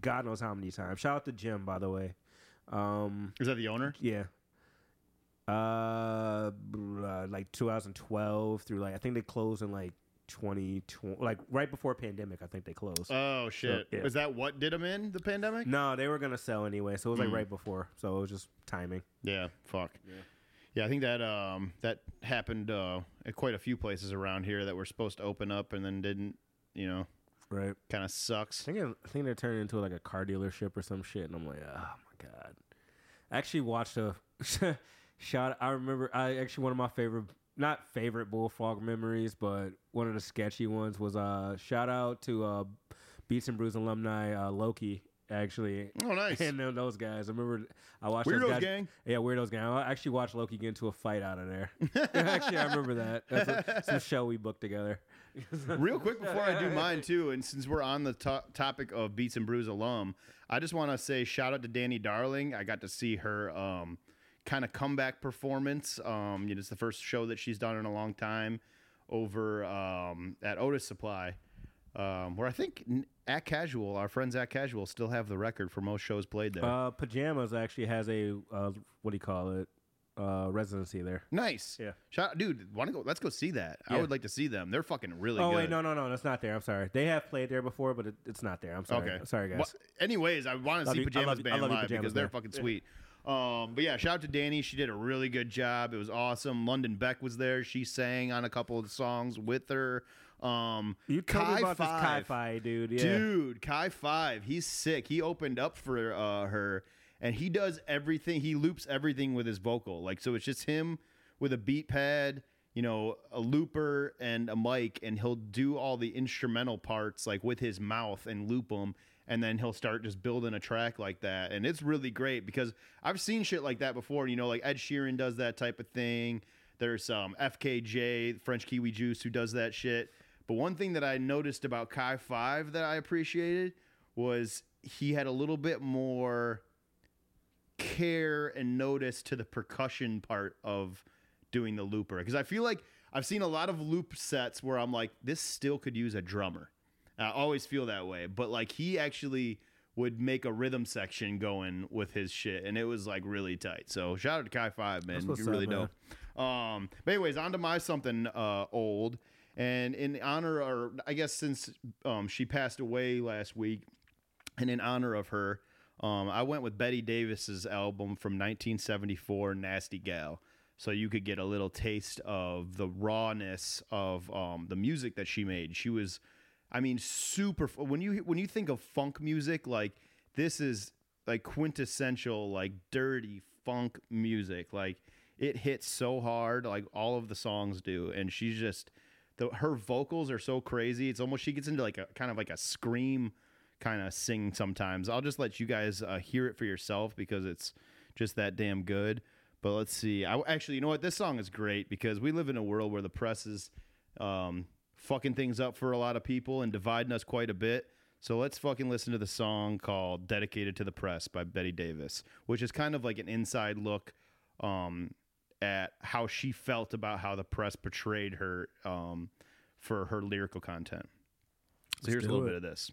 God knows how many times. Shout out to Jim, by the way. Um, Is that the owner? yeah. Uh, uh, like 2012 through like I think they closed in like 2020, like right before pandemic. I think they closed. Oh shit. yeah. Is that what did them in the pandemic? no, they were gonna sell anyway, so it was like Mm. right before. So it was just timing. Yeah. Fuck. Yeah. I think that um that happened uh, at quite a few places around here that were supposed to open up and then didn't. You know, Right. kind of I sucks. think it, I think they're turning into like a car dealership or some shit, and I'm like, oh my god. I actually watched a shot. I remember. I actually one of my favorite, not favorite Bullfrog memories, but one of the sketchy ones was uh shout out to uh Beats and Brews alumni uh, Loki. Actually, Oh, nice. and then those guys. I remember I watched Weirdos those guys. gang. Yeah, Weirdos gang. I actually watched Loki get into a fight out of there. actually, I remember that. That's a, some show we booked together. Real quick before I do mine too, and since we're on the to- topic of Beats and Brews alum, I just want to say shout out to Danny Darling. I got to see her um, kind of comeback performance. Um, you know, it's the first show that she's done in a long time over um, at Otis Supply, um, where I think at Casual, our friends at Casual, still have the record for most shows played there. Uh, Pajamas actually has a uh, what do you call it? Uh, residency there. nice, yeah. Shout, dude, want to go? Let's go see that. I would like to see them. They're fucking really oh good. wait, no, no, no, that's not there. I'm sorry. They have played there before, but it, it's not there. I'm sorry. Okay. sorry guys. Well, anyways, I want to see you- Pajamas love you- I Band you, live Pajamas because they're Band. fucking sweet. Um, but yeah, shout out to Danny. She did a really good job. It was awesome. London Beck was there. She sang on a couple of songs with her. Um, you told me Kai about Five. this Kai-Fi dude. Yeah. Dude, Kai Five, he's sick. He opened up for uh, her, and he does everything. He loops everything with his vocal. Like so, it's just him with a beat pad, you know, a looper and a mic, and he'll do all the instrumental parts like with his mouth and loop them. And then he'll start just building a track like that, and it's really great because I've seen shit like that before. You know, like Ed Sheeran does that type of thing. There's um, FKJ, French Kiwi Juice, who does that shit. But one thing that I noticed about Kai Five that I appreciated was he had a little bit more care and notice to the percussion part of doing the looper. Because I feel like I've seen a lot of loop sets where I'm like, this still could use a drummer. I always feel that way. But like he actually would make a rhythm section going with his shit, and it was like really tight. So shout out to Kai Five, man. You really up, dope. Um, but anyways, on to my something uh, old, and in honor, or I guess since um, she passed away last week, and in honor of her, um, I went with Betty Davis's album from 1974, "Nasty Gal." So you could get a little taste of the rawness of um, the music that she made. She was, I mean, super. When you when you think of funk music, like this is like quintessential, like dirty funk music. Like it hits so hard, like all of the songs do, and she's just the her vocals are so crazy. It's almost she gets into like a kind of like a scream kind of sing sometimes. I'll just let you guys uh, hear it for yourself because it's just that damn good. But let's see. I actually, you know what? This song is great because we live in a world where the press is um, fucking things up for a lot of people and dividing us quite a bit. So let's fucking listen to the song called "Dedicated to the Press" by Betty Davis, which is kind of like an inside look um, at how she felt about how the press portrayed her um, for her lyrical content. So Let's here's a little it. bit of this.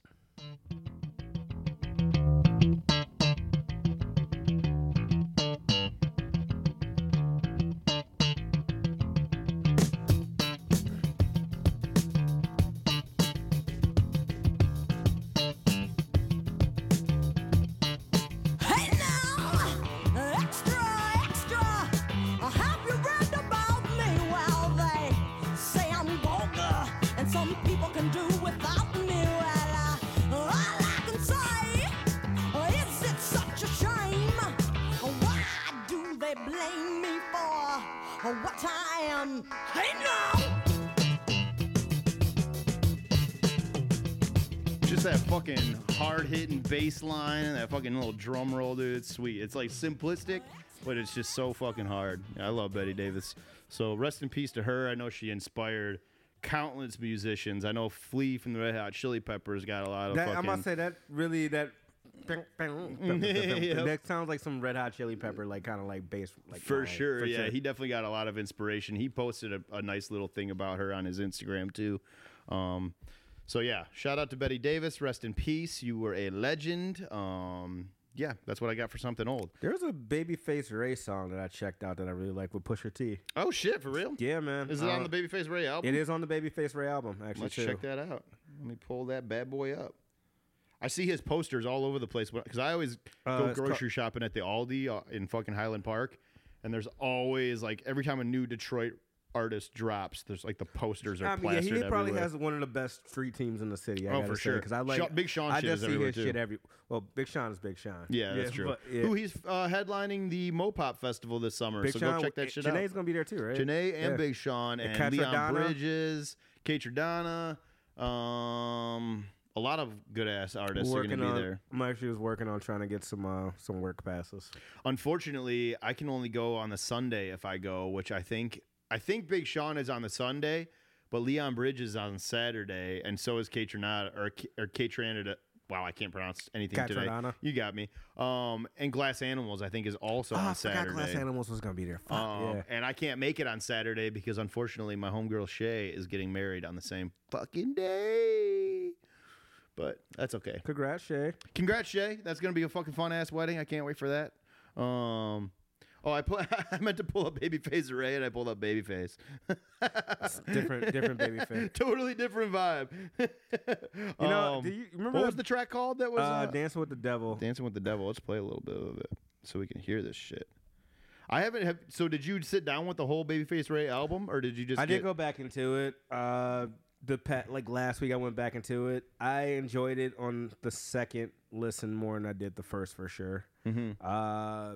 Bass line and that fucking little drum roll, dude. It's sweet. It's like simplistic, but it's just so fucking hard. I love Betty Davis. So rest in peace to her. I know she inspired countless musicians. I know Flea from the Red Hot Chili Peppers got a lot of That, I must say that really that. Yep. That sounds like some Red Hot Chili Pepper, like kind of like bass, like for line. sure, For yeah. sure. He definitely got a lot of inspiration. He posted a, a nice little thing about her on his Instagram too. Um, so yeah, shout out to Betty Davis. Rest in peace. You were a legend. Um, yeah, that's what I got for something old. There's a Babyface Ray song that I checked out that I really like with Pusha T. Oh shit, for real? Yeah, man. Is it on Uh, the Babyface Ray album? It is on the Babyface Ray album, actually. Let's too. check that out. Let me pull that bad boy up. I see his posters all over the place because I always Uh, go grocery shopping at the Aldi uh, in fucking Highland Park, and there's always like every time a new Detroit artist drops, there's like the posters are I mean, yeah, he probably everywhere. has one of the best street teams in the city. I Oh, for say, sure. Because I like Sean- Big Sean I just see his too. shit every. Well, Big Sean is Big Sean. Yeah, that's true. but, yeah. Who he's uh, headlining the Mo Pop Festival this summer, Big so Sean, go check that shit Jhené's out. Jhené's gonna be there too, right? Jhené and Yeah. Big Sean and, And Leon. Bridges, Kate um, a lot of good ass artists are working going to be on. there. I'm actually was working on trying to get some uh, some work passes. Unfortunately, I can only go on the Sunday if I go, which I think I think Big Sean is on the Sunday, but Leon Bridges is on Saturday, and so is Kaytranada or K- or Kaytranada. Wow, I can't pronounce anything today. Trinata. You got me. Um, and Glass Animals, I think, is also Oh, on I forgot Saturday. Glass Animals was gonna be there. Fuck Um, yeah. And I can't make it on Saturday because unfortunately my homegirl Shay is getting married on the same fucking day. But that's okay. Congrats, Shay. Congrats, Shay. That's gonna be a fucking fun ass wedding. I can't wait for that. Um, oh, I pull, I meant to pull up Babyface Ray and I pulled up Babyface. different, different Babyface. totally different vibe. you know, do you remember what was the track called? That was Uh, uh, Dancing with the Devil. Dancing with the Devil. Let's play a little bit of it so we can hear this shit. I haven't have. So did you sit down with the whole Babyface Ray album, or did you just? I get, did go back into it. Uh, the pet like last week, I went back into it. I enjoyed it on the second listen more than I did the first for sure. Mm-hmm. Uh,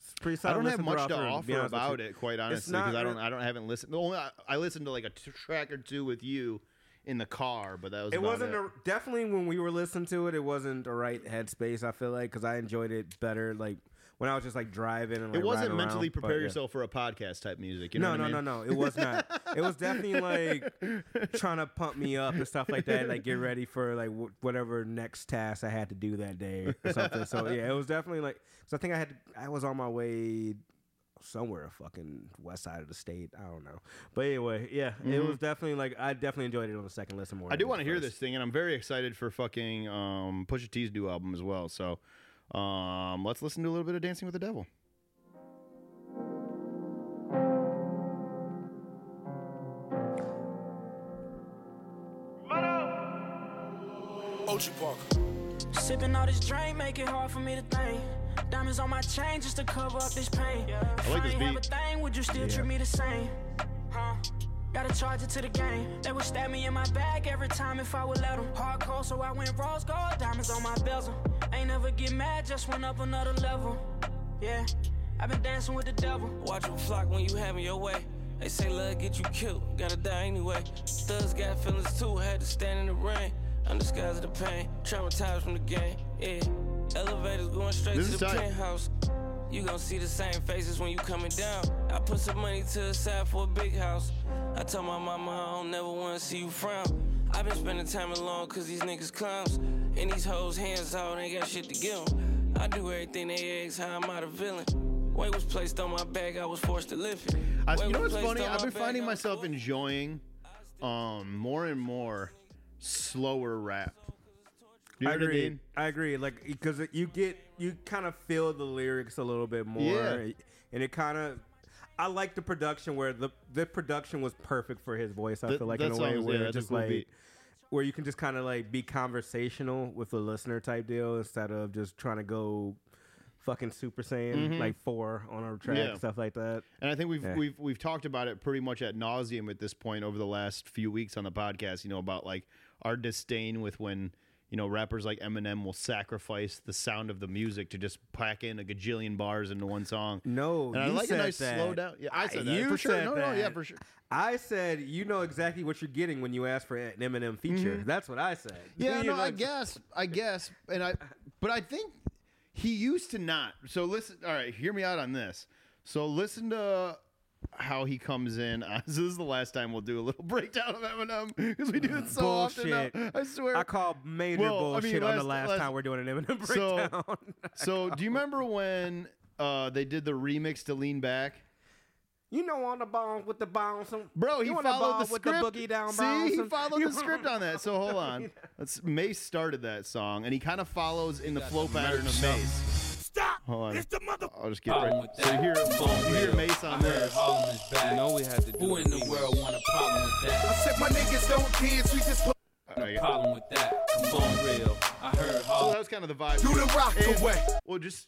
yeah, it's pretty I don't have much to offer honest about it, quite honestly, because I don't. I don't haven't listened. The only I, I listened to like a t- track or two with you in the car, but that was It about wasn't it. a, definitely when we were listening to it. It wasn't the right headspace. I feel like because I enjoyed it better. Like when I was just like driving and like, it wasn't mentally around, but, prepare yeah. yourself for a podcast type music. You no, know what no, I mean? no, no. It was not. it was definitely like trying to pump me up and stuff like that. Like get ready for like w- whatever next task I had to do that day or something. so yeah, it was definitely like. So I think I had. To, I was on my way somewhere, fucking west side of the state. I don't know. But anyway, yeah, it Mhm. was definitely like I definitely enjoyed it on the second listen more. I do want to hear this thing, and I'm very excited for fucking um, Pusha T's new album as well. So um, let's listen to a little bit of Dancing with the Devil. Ochi Park. Sipping all this drink, make it hard for me to think. Diamonds on my chain just to cover up this pain. If I like this ain't have a beat. thing, would you still treat me the same? Huh? Gotta charge it to the game. They would stab me in my back every time if I would let them. Hardcore, so I went rose gold, diamonds on my bezel. Ain't never get mad, just went up another level. Yeah. I've been dancing with the devil. Watch them flock when you having your way. They say love get you killed, gotta die anyway. Thugs got feelings too, had to stand in the rain. Undisguised the pain, traumatized from the game. Yeah, elevators going straight This to the tight. penthouse. You gon' see the same faces when you coming down. I put some money to the side for a big house. I told my mama I don't never wanna see you frown. i been spending time alone cause these niggas clowns. And these hoes hands out, ain't got shit to give 'em. I do everything they ask, how I'm out of villain. Weight was placed on my back, I was forced to lift it. I, you know what's funny? I've been finding I was myself enjoying um more and more slower rap. You know I what I agree. mean? I agree. Like because you get you kind of feel the lyrics a little bit more, Yeah. and it kind of. I like the production where the the production was perfect for his voice. I Th- feel like in a way where yeah, it's that's a just like beat. where you can just kind of like be conversational with the listener type deal instead of just trying to go fucking super saiyan Mhm. like four on our track Yeah. stuff like that. And I think we've Yeah. we've we've talked about it pretty much at nauseum at this point over the last few weeks on the podcast. You know about like our disdain with when you know rappers like Eminem will sacrifice the sound of the music to just pack in a gajillion bars into one song. No, and I you like a nice that. slow down. Yeah, I said that you for sure. No, no, yeah, for sure. I said you know exactly what you're getting when you ask for an Eminem feature. Mhm. That's what I said. Yeah, You no, know, I guess, I guess, and I, but I think he used to not. So listen, all right, hear me out on this. So listen to how he comes in. Uh, so this is the last time we'll do a little breakdown of Eminem because we do it so often. Now. I swear. I call major Well, I mean, bullshit on the last- last, last- time we're doing an Eminem so, breakdown. so do you remember when uh, they did the remix to Lean Back? you know on the bombs with the bounce. Bro, he you on the followed the bomb with script. the boogie down See, he followed the script on that. So hold on. Let's Mase started that song, and he kind of follows in the flow pattern of Mase. Stop! Hold on. It's the mother. I'll just get oh, right. with So that. you hear, you hear. Mase on I this. Harlem is back. You know we had to do Who in the world want a problem with that? I said my niggas don't dance, we just put Alright, yeah. Problem with that? Bone real. I heard So that was kind of the vibe. do the rock And- away. Well, just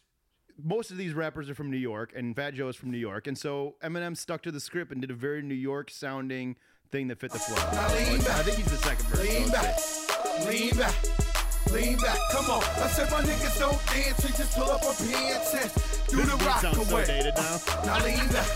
most of these rappers are from New York, and Fat Joe is from New York, and so Eminem stuck to the script and did a very New York sounding thing that fit the flow. Now. I think he's the second verse. Lean so back, lean back, lean back. Come on. I said my niggas don't dance, we just pull up our pants and do the rock sounds so away. dated now. Now lean back,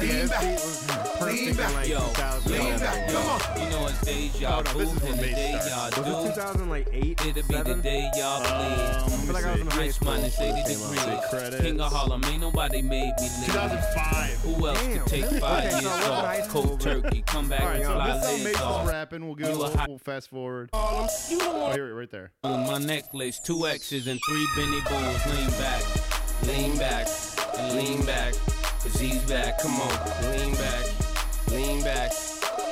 lean back, lean back, Yo, lean yo, back. Come on. You know it's deja no, vu, this is and the day y'all Was it do. 2008? It'll be the day y'all Um, bleed. I feel like I was in high Rich school. minus 80 when it came out. degrees. credits. King of Harlem, ain't nobody made me leave. 2005. Who else Damn, could take really? five Okay, so years I was in high off? school, Cold but- turkey, come back All right, and so fly this is how legs Mase is off. rapping. We'll go. You a We'll, hot- we'll fast forward. Harlem. You don't Oh, want here, right there. On my necklace, two X's and three Benny Bulls. Lean back, lean back, lean back. Cause he's back, come on. Lean back, lean back,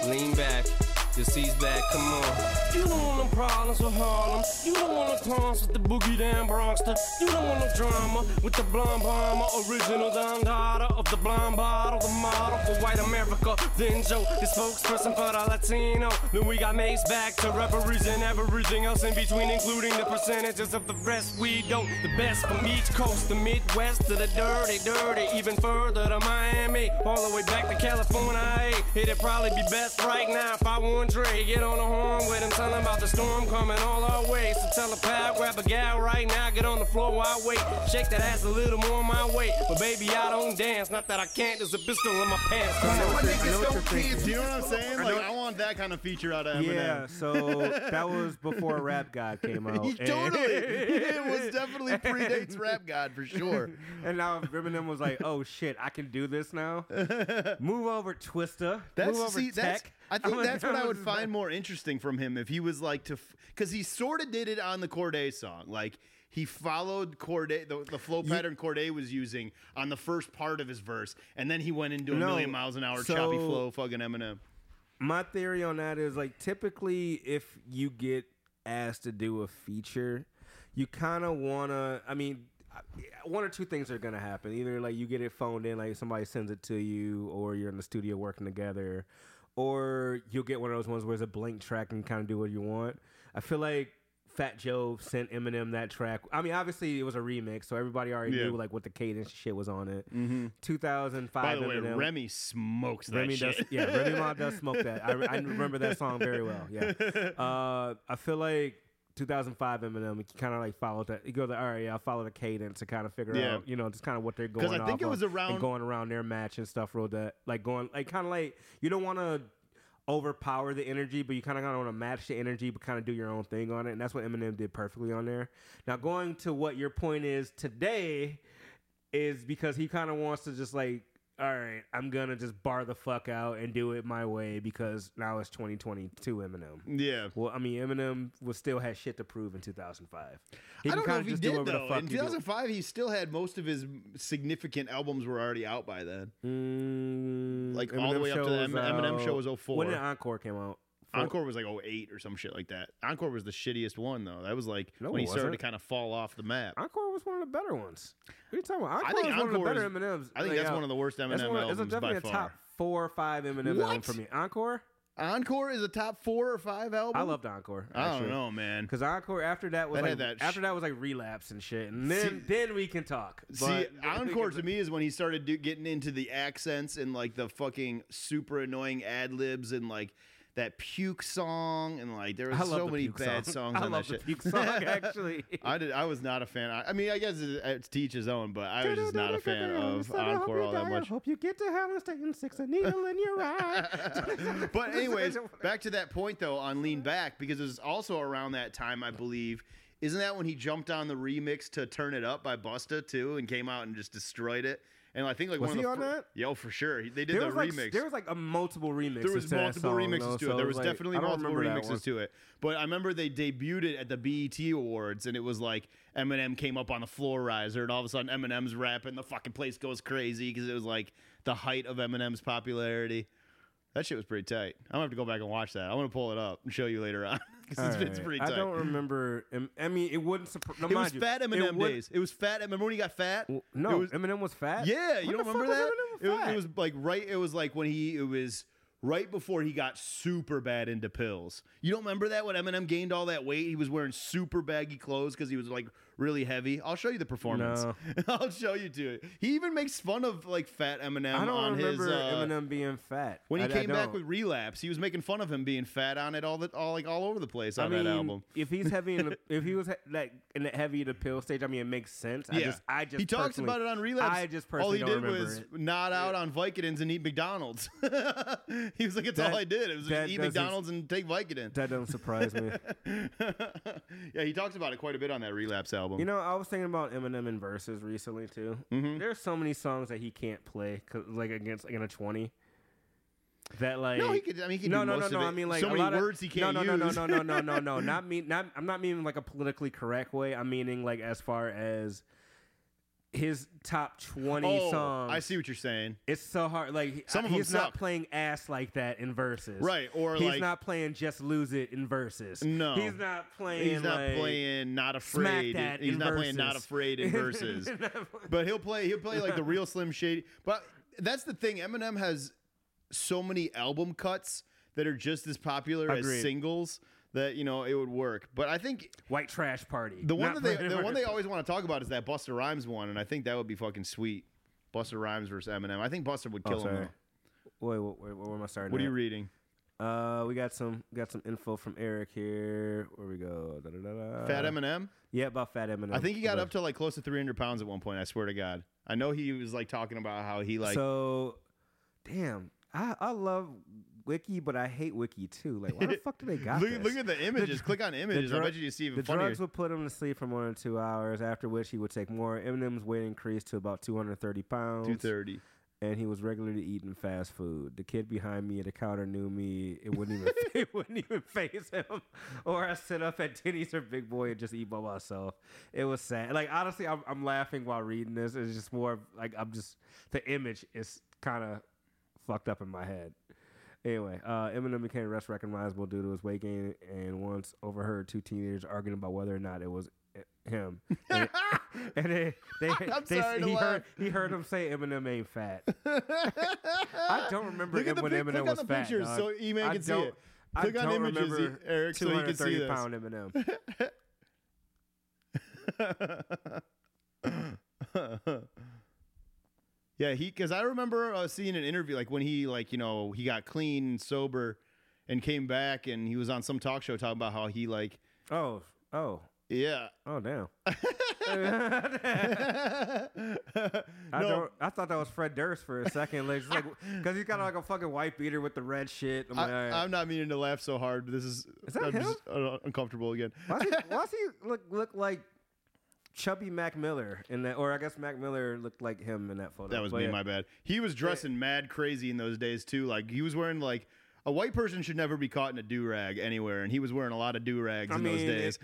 lean back. He's back, come on. You don't want no problems with Harlem. You don't want no clowns with the boogie down Bronxter. You don't want no drama with the blonde bomber. Original Don Dada of the blonde bottle. The model for white America. Then Joe, the spokesperson for the Latino. Then we got Mase back to represent everything else in between, including the percentages of the rest we don't. The best from each coast, the Midwest to the dirty, dirty, even further to Miami. All the way back to California. Hey, it'd probably be best right now if I want Dre. Get on the horn with him, tell him about the storm coming all our way. So tell a pal, grab a gal right now, get on the floor while I wait. Shake that ass a little more my way. But baby, I don't dance. Not that I can't, there's a pistol in my pants. I know what you're- know niggas what you're don't thinking. Do you know what I'm saying? I Like, know- I want that kind of feature out of Eminem. Yeah, so that was before Rap God came out. Totally. it was definitely predates Rap God for sure. And now Eminem was like, "Oh shit, I can do this now." Move over, Twista. That's Move over, see, that's. Tech. I think I'm that's what I would find that?" more interesting from him if he was like to, because he sort of did it on the Cordae song. Like he followed Cordae, the, the flow pattern Cordae was using on the first part of his verse, and then he went into a No, million miles an hour choppy flow, fucking Eminem. My theory on that is like typically if you get asked to do a feature, you kind of wanna. I mean, one or two things are gonna happen. Either like you get it phoned in, like somebody sends it to you, or you're in the studio working together, or you'll get one of those ones where it's a blank track and kind of do what you want. I feel like Fat Joe sent Eminem that track. I mean, obviously it was a remix, so everybody already Yeah. knew like what the cadence shit was on it. Mm-hmm. 2005. By the way, Remy smokes that Remy shit. does, yeah, Remy Ma does smoke that. I, I remember that song very well. Yeah, uh, I feel like 2005 Eminem, he kind of like followed that. He goes, all right, yeah, I'll follow the cadence to kind of figure Yeah. out, you know, just kind of what they're going. 'Cause I think it was around- and going around their match and stuff. Real that like going like kind of like you don't want to overpower the energy, but you kind of want to match the energy, but kind of do your own thing on it, and that's what Eminem did perfectly on there. Now going to what your point is today is because he kind of wants to just like. All right, I'm gonna just bar the fuck out and do it my way because now it's 2022 Eminem. Yeah. Well, I mean, Eminem was still had shit to prove in 2005. I don't know if he did though. In 2005, he still had most of his significant albums were already out by then. Mm, Like all the way up to the M- Eminem show was 04. When did Encore came out? Four- Encore was like 08 or some shit like that. Encore was the shittiest one though. That was like No, when he started to kind of fall off the map. Encore was one of the better ones. What are you talking about? Encore I think was one of the Encore better is- Eminems. I think like, that's out. one of the worst That's Eminem one of- It's definitely by a top four or five Eminem album for me. Encore. Encore is a top four or five album. I loved Encore. I don't know, man. Because Encore after that was That like that sh- after that was like relapse and shit, and then then we can talk. See, Encore to me is when he started do, getting into the accents and like the fucking super annoying ad libs and like that puke song and like there was so many bad song. songs I on love that the shit. puke song, actually. I did. I was not a fan. I, I mean, I guess it- it's to each his own, but I was just not a fan of Encore all that much. Hope you get to hell and six a needle in your eye. but anyways, back to that point though on Lean Back because it was also around that time I believe. Isn't that when he jumped on the remix to Turn It Up by Busta too and came out and just destroyed it? And I think like Was one he of on the fir- that? Yo, for sure. He- They did there the was like remix. there was like a multiple remixes. There was multiple song, remixes though, to so it. There was like, definitely multiple remember that one. remixes to it. But I remember they debuted it at the BET Awards, and it was like Eminem came up on the floor riser, and all of a sudden Eminem's rapping, the fucking place goes crazy because it was like the height of Eminem's popularity. That shit was pretty tight. I'm gonna have to go back and watch that. I'm gonna pull it up and show you later on 'cause it's, it's pretty tight. I don't remember. I mean, it wouldn't surprise. it was fat Eminem days. It was fat. Remember when he got fat? No, It was- Eminem was fat. Yeah, you don't remember that? was Eminem It was, fat? it was like right. It was like when he. It was right before he got super bad into pills. You don't remember that when Eminem gained all that weight? He was wearing super baggy clothes because he was like really heavy. I'll show you the performance. No. I'll show you to it. He even makes fun of like fat Eminem I don't on remember his. Uh, Eminem being fat when he I- I came back with relapse, he was making fun of him being fat on it all the all like all over the place I on mean, that album. if he's heavy in the, if he was he- like in the heavy to pill stage, I mean, it makes sense. I Yeah. just, I just he talks about it on relapse. I just all he did was it. nod out on Vicodins and eat McDonald's. he was like, "It's That- all I did. It was just eat McDonald's and take Vicodin." That doesn't surprise me. yeah, he talks about it quite a bit on that relapse album. You know, I was thinking about Eminem in verses recently too. Mm-hmm. There's so many songs that he can't play, like against like in a twenty. That like No, he could- I mean, he could no no no no. I mean like So a many lot of- words he can't no, no, use. No no no no no no no. Not mean not. I'm not meaning like a politically correct way. I'm meaning like as far as his top twenty oh, songs. I see what you're saying. It's so hard. Like Some of them he's not suck. playing ass like that in verses, Right, or he's like- not playing just lose it in verses. No, he's not playing. He's not like, playing not Smack afraid. That He's not playing not afraid in verses. but he'll play. He'll play like the real Slim Shady. But that's the thing. Eminem has so many album cuts that are just as popular as singles that you know it would work. But I think White Trash Party. the one Not that they the one they always want to talk about is that Busta Rhymes one, and I think that would be fucking sweet. Busta Rhymes versus Eminem. I think Busta would Oh, kill him. sorry. Though. Wait, wait, wait, where am I starting? What are you reading? Uh, we got some got some info from Eric here. Where we go? Da-da-da-da. Fat Eminem. Yeah, about Fat Eminem. I think he got Okay. up to like close to 300 pounds at one point. I swear to God. I know he was like talking about how he like. so, damn, I I love Wiki, but I hate Wiki too. Like, why the fuck do they got look, this? look at the images. Click on The images. I bet you see even the funnier. drugs would put him to sleep for more than two hours. After which he would take more. Eminem's weight increased to about 230 pounds. 230. and he was regularly eating fast food. The kid behind me at the counter knew me. It wouldn't even it wouldn't even phase him. Or I sit up at Denny's or Big Boy and just eat by myself. It was sad. Like honestly, I'm, I'm laughing while reading this. It's just more like I'm just the image is kind of fucked up in my head. Anyway, uh, Eminem became less recognizable due to his weight gain, and once overheard two teenagers arguing about whether or not it was eh, him. And, and they, they, I'm they- sorry he heard he heard him say Eminem ain't fat. I don't remember Look at the when pic- Eminem on was the fat. pictures dog. so E-Man I can see it. I Click on don't images, remember Eric, so you can see 230 this. pound Eminem. Yeah, he because I remember uh, seeing an interview like when he like you know he got clean, and sober, and came back, and he was on some talk show talking about how he like Oh, Oh. Yeah. Oh damn. no, I don't. I thought that was Fred Durst for a second, like, like because he's got like a fucking white beater with the red shit. I'm like. I, am not meaning to laugh so hard. This is, Is that I'm him? just uh, uncomfortable again. why does he, why does he look look like chubby Mac Miller in that? Or I guess Mac Miller looked like him in that photo. That was But me, yeah. my bad. He was dressing mad crazy in those days too. Like he was wearing like a white person should never be caught in a do rag anywhere, and he was wearing a lot of do rags in those mean, days.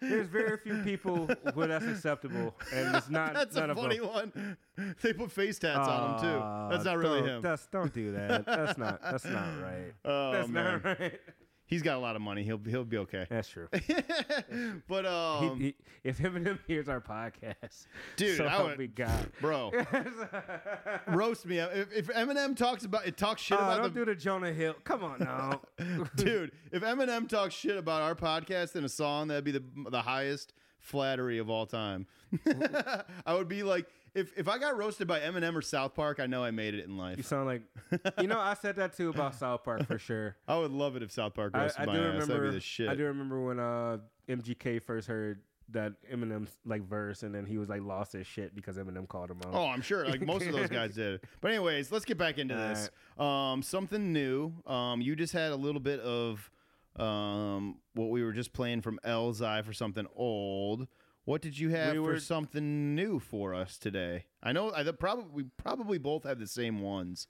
There's very few people where that's acceptable, and it's not. That's none a of funny one. They put face tats on him too. That's ah, not really him. That's don't do that. That's not. That's not right. Oh, that's man. not right. He's got a lot of money. He'll he'll be okay. That's true. but He- um, he- if Eminem hears our podcast, Dude, so I would- me God, bro, roast me. If, if Eminem talks about it, talks shit Oh, about don't the do the Jonah Hill. Come on now. dude. If Eminem talks shit about our podcast in a song, that'd be the the highest flattery of all time. I would be like, if if I got roasted by Eminem or South Park, I know I made it in life. You sound like, you know, I said that too about South Park for sure. I would love it if South Park I, roasted I my do ass. That'd remember. be the shit. I do remember when uh, MGK first heard that Eminem's like verse, and then he was like lost his shit because Eminem called him out. Oh, I'm sure. Like most of those guys did. But anyways, let's get back into this. Um, something new. Um, you just had a little bit of um what we were just playing from Elzhi for something old. What did you have We for something new for us today? I know I probably we probably both have the same ones.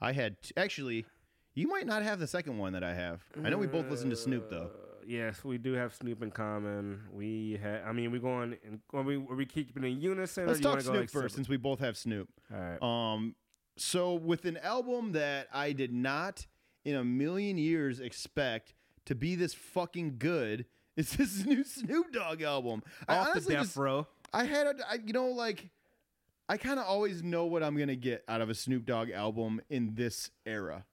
I had t- actually. You might not have the second one that I have. I know we both listen to Snoop though. Uh, yes, we do have Snoop in common. We had. I mean, we going. In, are we are we keeping in unison? Let's talk Snoop go like first, separate? since we both have Snoop. All right. Um, so with an album that I did not in a million years expect to be this fucking good, is this new Snoop Dogg album. I Off the death just- row. I had, a, I, you know, like I kind of always know what I'm gonna get out of a Snoop Dogg album in this era.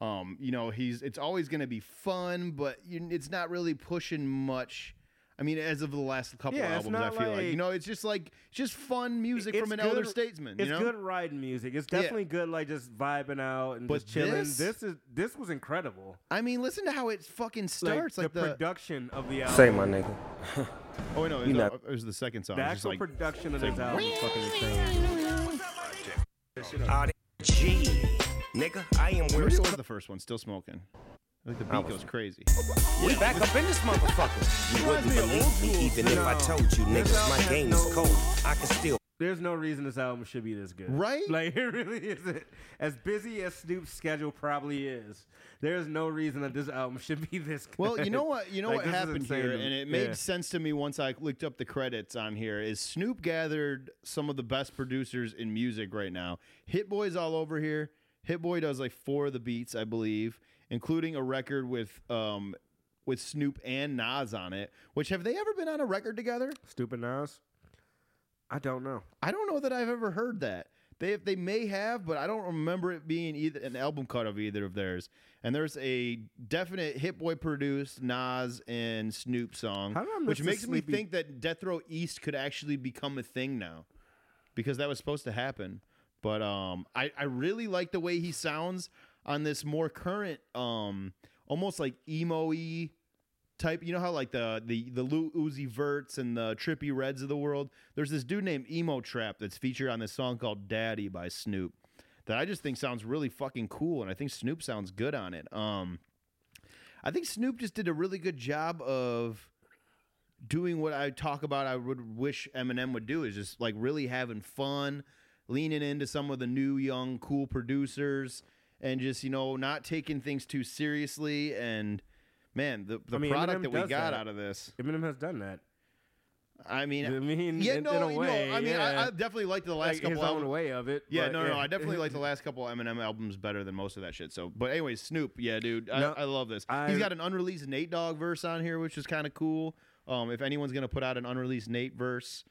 Um, you know, he's it's always gonna be fun, but you, it's not really pushing much. I mean, as of the last couple Yeah, albums, I feel like, you know, it's just like it's just fun music from an good- elder statesman. It's you know? good riding music. It's Yeah. definitely good, like just vibing out and But just chilling. this- This, is this was incredible. I mean, listen to how it fucking starts. Like, the, the, production of the album. Say my nigga. oh no, it You was, know- uh, it was the second song. The It's just actual like, production of it's this like, album is fucking insane. All that G, nigga, I am where Maybe it's it was the first one. Still smoking. I think the beat goes crazy. We back up in this motherfucker. You wouldn't believe me even if I told you, niggas, my game is cold. I can still. There's no reason this album should be this good. Right? Like, it really isn't. As busy as Snoop's schedule probably is, there's no reason that this album should be this good. Well, you know what? You know Like, what happened here, and it made Yeah. sense to me once I looked up the credits on here. Is Snoop gathered some of the best producers in music right now? Hit Boy's all over here. Hit Boy does like four of the beats, I believe, including a record with um with Snoop and Nas on it. Which have they ever been on a record together? Stupid Nas? I don't know. I don't know that I've ever heard that. They they may have, but I don't remember it being either an album cut of either of theirs. And there's a definite Hit Boy produced Nas and Snoop song, How did I miss which makes me think that Death Row East could actually become a thing now, because that was supposed to happen. But um, I I really like the way he sounds on this more current um, almost like emo type. You know how like the the the Lil Uzi Verts and the Trippie Redds of the world. There's this dude named Emo Trap that's featured on this song called Daddy by Snoop that I just think sounds really fucking cool, and I think Snoop sounds good on it. Um, I think Snoop just did a really good job of doing what I talk about. I would wish Eminem would do is just like really having fun, leaning into some of the new young cool producers, and just you know not taking things too seriously. And man, the the I mean, product Eminem that we got that. out of this. Eminem has done that. I mean, I mean, yeah, no, no. way, I mean, I, yeah. I definitely liked the last Like, couple his own albums. way of it. Yeah, no, no, no. I definitely like the last couple Eminem albums better than most of that shit. So, but anyways, Snoop, yeah, dude, I, No, I love this. I- He's got an unreleased Nate Dogg verse on here, which is kind of cool. Um, if anyone's gonna put out an unreleased Nate verse,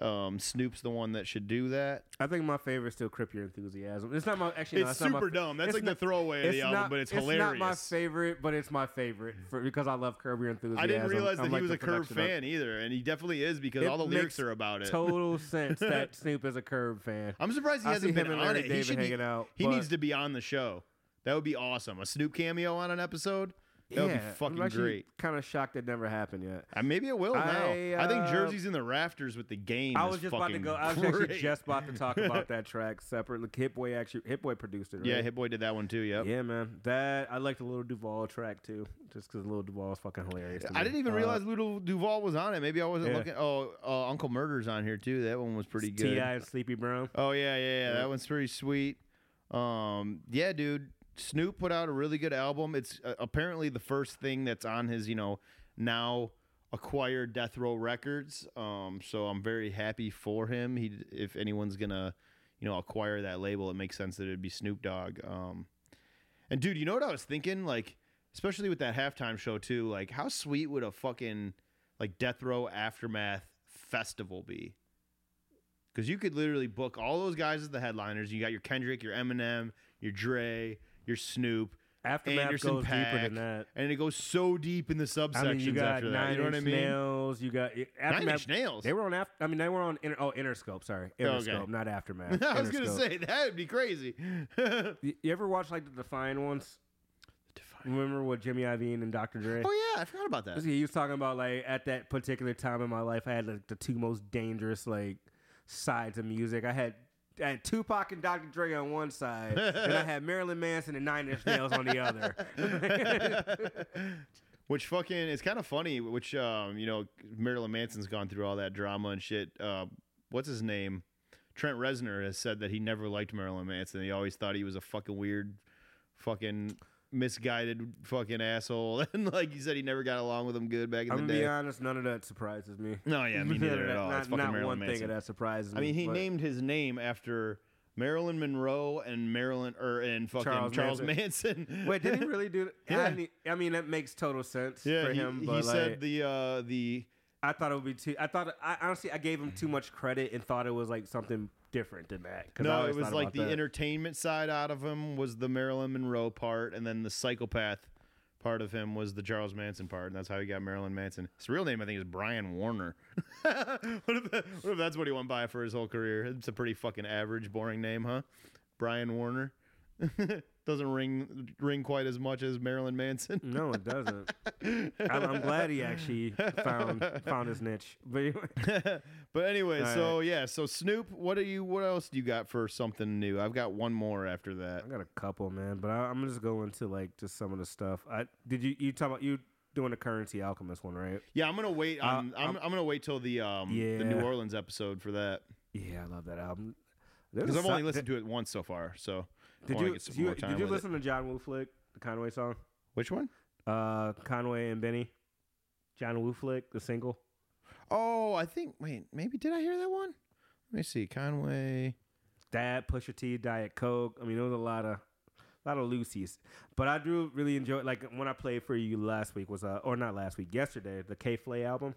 um, Snoop's the one that should do that. I think my favorite is still Crip Your Enthusiasm. It's not my actually. no, It's not my super dumb. That's it's like the throwaway of the album, not- but it's it's hilarious. It's not my favorite, but it's my favorite for, because I love Curb Your Enthusiasm. I didn't realize that I he like was a Curb fan either, and he definitely is because It all the lyrics are about it. Total sense that Snoop is a Curb fan. I'm surprised he I hasn't been him on it. he David should hanging be- out. He but- needs to be on the show. That would be awesome. A Snoop cameo on an episode. That would Yeah, be fucking I'm great. Kind of shocked it never happened yet. Uh, maybe it will now. I, I think uh, Jersey's in the rafters with the game. I was just about to go. I was actually just about to talk about that track separately. Hit Boy actually, Hit Boy produced it. Right? Yeah, Hit Boy did that one too. Yep. Yeah, man. That I like the Lil Duval track too, just because Lil Duval is fucking hilarious. I didn't even Uh, realize Lil Duval was on it. Maybe I wasn't Yeah. looking. Oh, uh, Uncle Murder's on here too. That one was pretty good. T.I. and Sleepy Brown. Oh yeah, yeah, yeah. Yeah. That one's pretty sweet. Um, yeah, dude. Snoop put out a really good album. It's uh, apparently the first thing that's on his, you know, now acquired Death Row Records. Um, so I'm very happy for him. He, if anyone's gonna, you know, acquire that label, it makes sense that it'd be Snoop Dogg. Um, and dude, you know what I was thinking? Like, especially with that halftime show too. Like, how sweet would a fucking like Death Row Aftermath festival be? Because you could literally book all those guys as the headliners. You got your Kendrick, your Eminem, your Dre, your Snoop, Aftermath Anderson goes deeper than that. and it goes so deep in the subsections I mean, you got after that. Nine You know what I Inch mean? Nails. You got Nine Aftermath. Inch Nails. They were on. After, I mean, they were on. Inter, oh, Interscope. Sorry. Interscope, not Aftermath. I was gonna Interscope. say that would be crazy. You, you ever watch like the Defiant ones? Remember what Jimmy Iovine and Dr. Dre? Oh yeah, I forgot about that. He was talking about like at that particular time in my life, I had like the two most dangerous like sides of music. I had. Had Tupac and Dr. Dre on one side, and I had Marilyn Manson and Nine Inch Nails on the other. Which fucking it's kind of funny. Which um, you know, Marilyn Manson's gone through all that drama and shit. Uh, what's his name? Trent Reznor has said that he never liked Marilyn Manson. He always thought he was a fucking weird, fucking misguided fucking asshole. And like you said, he never got along with him good back in I'm the gonna day. be honest, none of that surprises me. No, yeah, me neither at all. Not, It's fucking not Marilyn one Manson. thing that surprises me. I mean, he but- named his name after Marilyn Monroe and Marilyn or and fucking Charles, Charles Manson. Wait, did he really do that? Yeah. I, mean, I mean, that makes total sense Yeah, for he, him. he But like, said the uh, the I thought it would be too. I thought I honestly I gave him too much credit and thought it was like something different than that. No, it was like the that. entertainment side out of him was the Marilyn Monroe part, and then the psychopath part of him was the Charles Manson part, and that's how he got Marilyn Manson. His real name, I think, is Brian Warner. what, if that, what if that's what he went by for his whole career? It's a pretty fucking average, boring name, huh? Brian Warner. Doesn't ring ring quite as much as Marilyn Manson. No, it doesn't. I'm, I'm glad he actually found found his niche. But anyway, but anyway, All so yeah, so Snoop, what do you? What else do you got for something new? I've got one more after that. I got a couple, man. But I, I'm gonna just go into like just some of the stuff. I did you you talk about you doing the Curren$y alchemist one, right? Yeah, I'm gonna wait. Uh, I'm, I'm- I'm gonna wait till the um the New Orleans episode for that Yeah, I love that album. Because I've only listened to it once so far. So Did you, some you did you with it. listen to John Woo Flick, the Conway song? Which one? Uh, Conway and Benny. John Woo Flick, the single. Oh, I think. Wait, maybe did I hear that one? Let me see. Conway. That Pusha T, Diet Coke. I mean, there was a lot of, a lot of loosies. But I do really enjoy. Like when I played for you last week was uh, or not last week, yesterday, the K Flay album.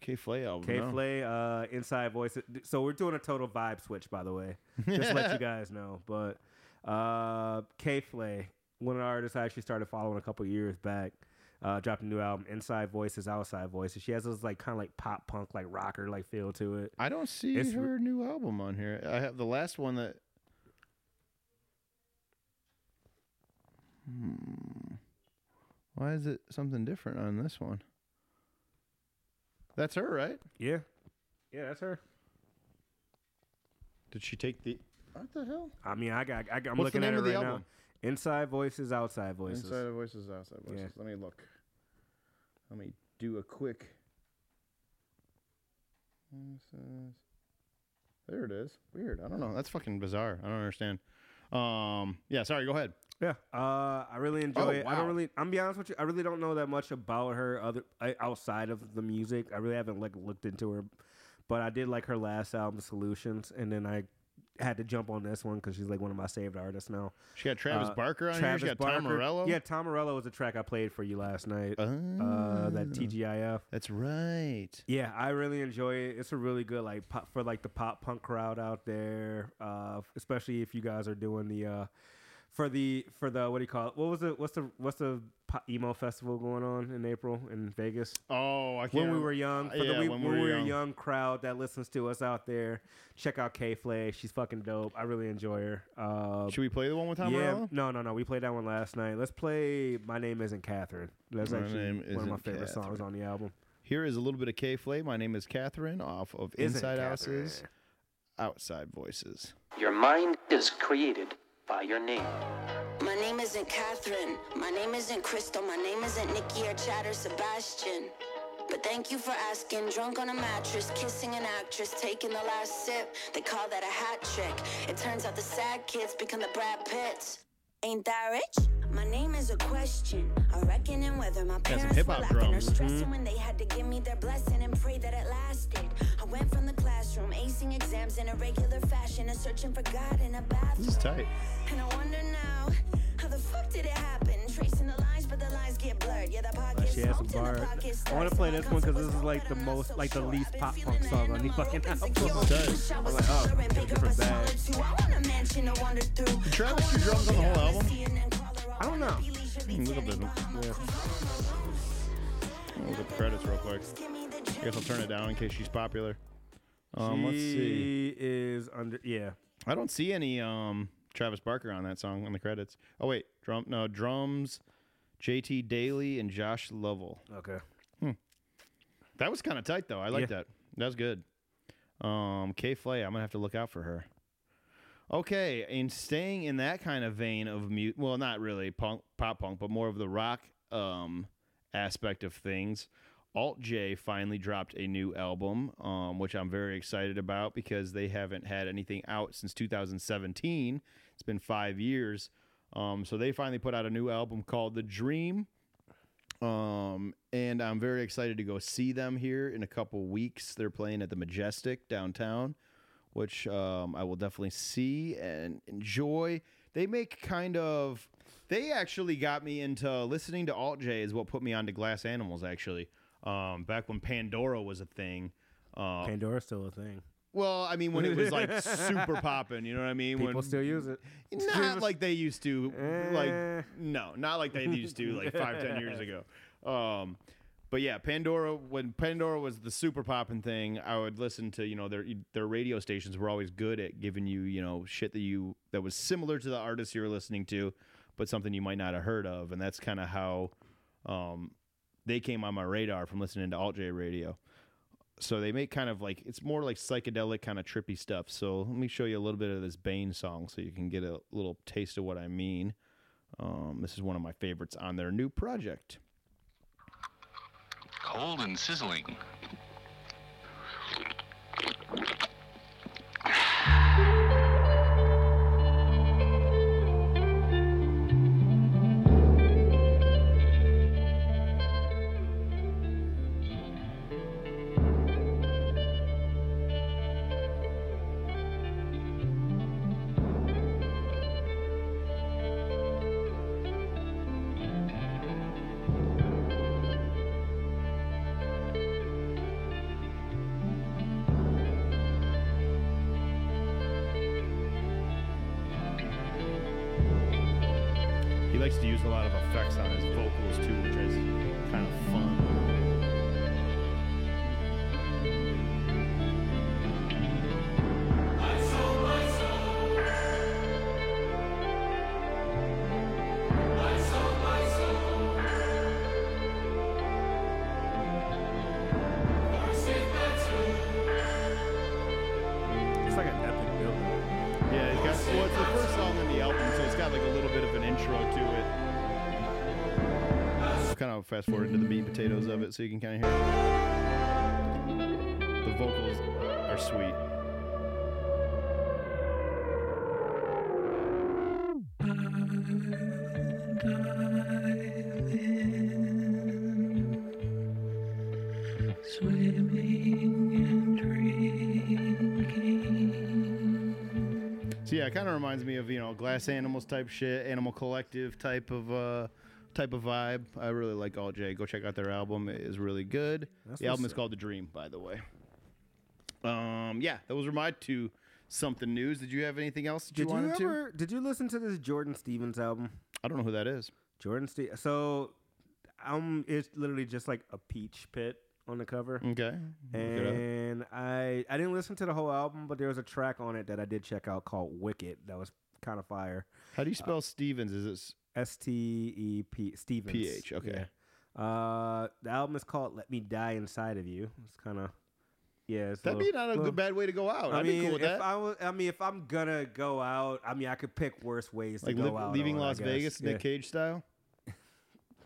K Flay album. K no. Flay, uh, Inside Voice. So we're doing a total vibe switch, by the way. Just to let you guys know. But uh, K Flay, one of the artists I actually started following a couple years back, uh, dropped a new album, Inside Voices, Outside Voices. She has this like kind of like pop punk, like rocker like feel to it. I don't see It's re- her new album on here. I have the last one that. Hmm. Why is it something different on this one? That's her, right? Yeah, yeah, that's her. Did she take the? What the hell? I mean, I got, I got I'm What's the looking name at it of the right now. album? Inside Voices, Outside Voices. Inside voices, outside voices. Yeah. Let me look. Let me do a quick. There it is. Weird. I don't know. That's fucking bizarre. I don't understand. Um. Yeah. Sorry. Go ahead. Yeah, uh, I really enjoy Oh, it. I don't really. I'm be honest with you. I really don't know that much about her other outside of the music. I really haven't like looked into her, but I did like her last album, Solutions, and then I had to jump on this one because she's like one of my saved artists now. She got Travis Uh, Barker on Travis here. She got Tom Barker. Morello. Yeah, Tom Morello was a track I played for you last night. Uh, that TGIF. That's right. Yeah, I really enjoy it. It's a really good like pop for like the pop punk crowd out there, uh, especially if you guys are doing the uh, for the for the what do you call it? What was it? what's the what's the emo festival going on in April in Vegas. Oh, I can't. when we were young, for yeah, the we, when when we we were were a young. young crowd that listens to us out there, check out K Flay. She's fucking dope. I really enjoy her. Uh, Should we play the one with Tom yeah, Morello? no, no, no. We played that one last night. Let's play "My Name Isn't Catherine." That's My actually Name one of my Isn't favorite songs on the album. Here is a little bit of K Flay. My name is Catherine off of Isn't Inside Catherine. Houses, Outside Voices. Your mind is created by your name. Name isn't Catherine. My name isn't Crystal. My name isn't Nikki or Chad or Sebastian. But thank you for asking. Drunk on a mattress, kissing an actress, taking the last sip. They call that a hat trick. It turns out the sad kids become the Brad Pitts. Ain't that rich? My name is a question. I reckon and whether my parents were hip-hop or drums. stressing Mhm. when they had to give me their blessing and pray that it lasted. I went from the classroom, acing exams in a regular fashion and searching for God in a bathroom. This is tight. And I wonder now, how the fuck did it happen? Tracing the lines, but the lines get blurred. Yeah, the pocket she has some smoked the pocket I want to play this one because this is like the most, like the least pop punk song on the fucking album. I'm like, oh, different bag. I want a mansion to wander through. Did Travis do drums on the whole album? I don't know. Hmm, Look up the yeah. Look at the credits real quick. I guess I'll turn it down in case she's popular. Um, let's see. She is under. Yeah. I don't see any um Travis Barker on that song on the credits. Oh wait, drum no drums, JT Daly and Josh Lovell. Okay. Hmm. That was kind of tight though. I like Yeah. that. That was good. Um, K Flay, I'm gonna have to look out for her. Okay, and staying in that kind of vein of mute, well, not really punk, pop punk, but more of the rock um aspect of things. Alt J finally dropped a new album, um, which I'm very excited about because they haven't had anything out since 2017. It's been five years. Um, so they finally put out a new album called The Dream. Um, and I'm very excited to go see them here in a couple weeks. They're playing at the Majestic downtown, which um, I will definitely see and enjoy. They make kind of. They actually got me into listening to Alt J. Is what put me onto Glass Animals. Actually, um, back when Pandora was a thing. Uh, Pandora's still a thing. well, I mean, when it was like super popping, you know what I mean? People when, still use it. not like they used to. Eh. Like no, not like they used to like five, ten years ago. Um, but yeah, Pandora. When Pandora was the super popping thing, I would listen to you know their their radio stations were always good at giving you you know shit that you that was similar to the artist you were listening to, but something you might not have heard of, and that's kind of how um, they came on my radar from listening to Alt J radio so they make kind of like it's more like psychedelic kind of trippy stuff. So let me show you a little bit of this Bane song so you can get a little taste of what I mean. Um, this is one of my favorites on their new project. Cold and sizzling. Kind of fast forward into the meat potatoes of it, so you can kind of hear. It. The vocals are sweet. So yeah, it kind of reminds me of you know Glass Animals type shit, Animal Collective type of uh type of vibe. I really like Alt J. Go check out their album; it is really good. That's the album is called The Dream, by the way. Um, yeah, those were my two something news. Did you have anything else that you Did wanted you ever? Did you listen to this Jordan Stephens album? I don't know who that is. Jordan Stephens. So um, it's literally just like a peach pit on the cover. Okay. Look it up. And I I didn't listen to the whole album, but there was a track on it that I did check out called "Wicked" that was kind of fire. How do you spell Stephens? Is it s- T E P Stevens. PH, okay. Yeah. Uh, the album is called "Let Me Die Inside of You." It's kind of yeah. That'd little- be not a little- good bad way to go out. I I'd mean, be cool with if that. I was, I mean, if I'm gonna go out, I mean, I could pick worse ways like to go li- out. leaving on, Las. Vegas, Yeah. Nick Cage style.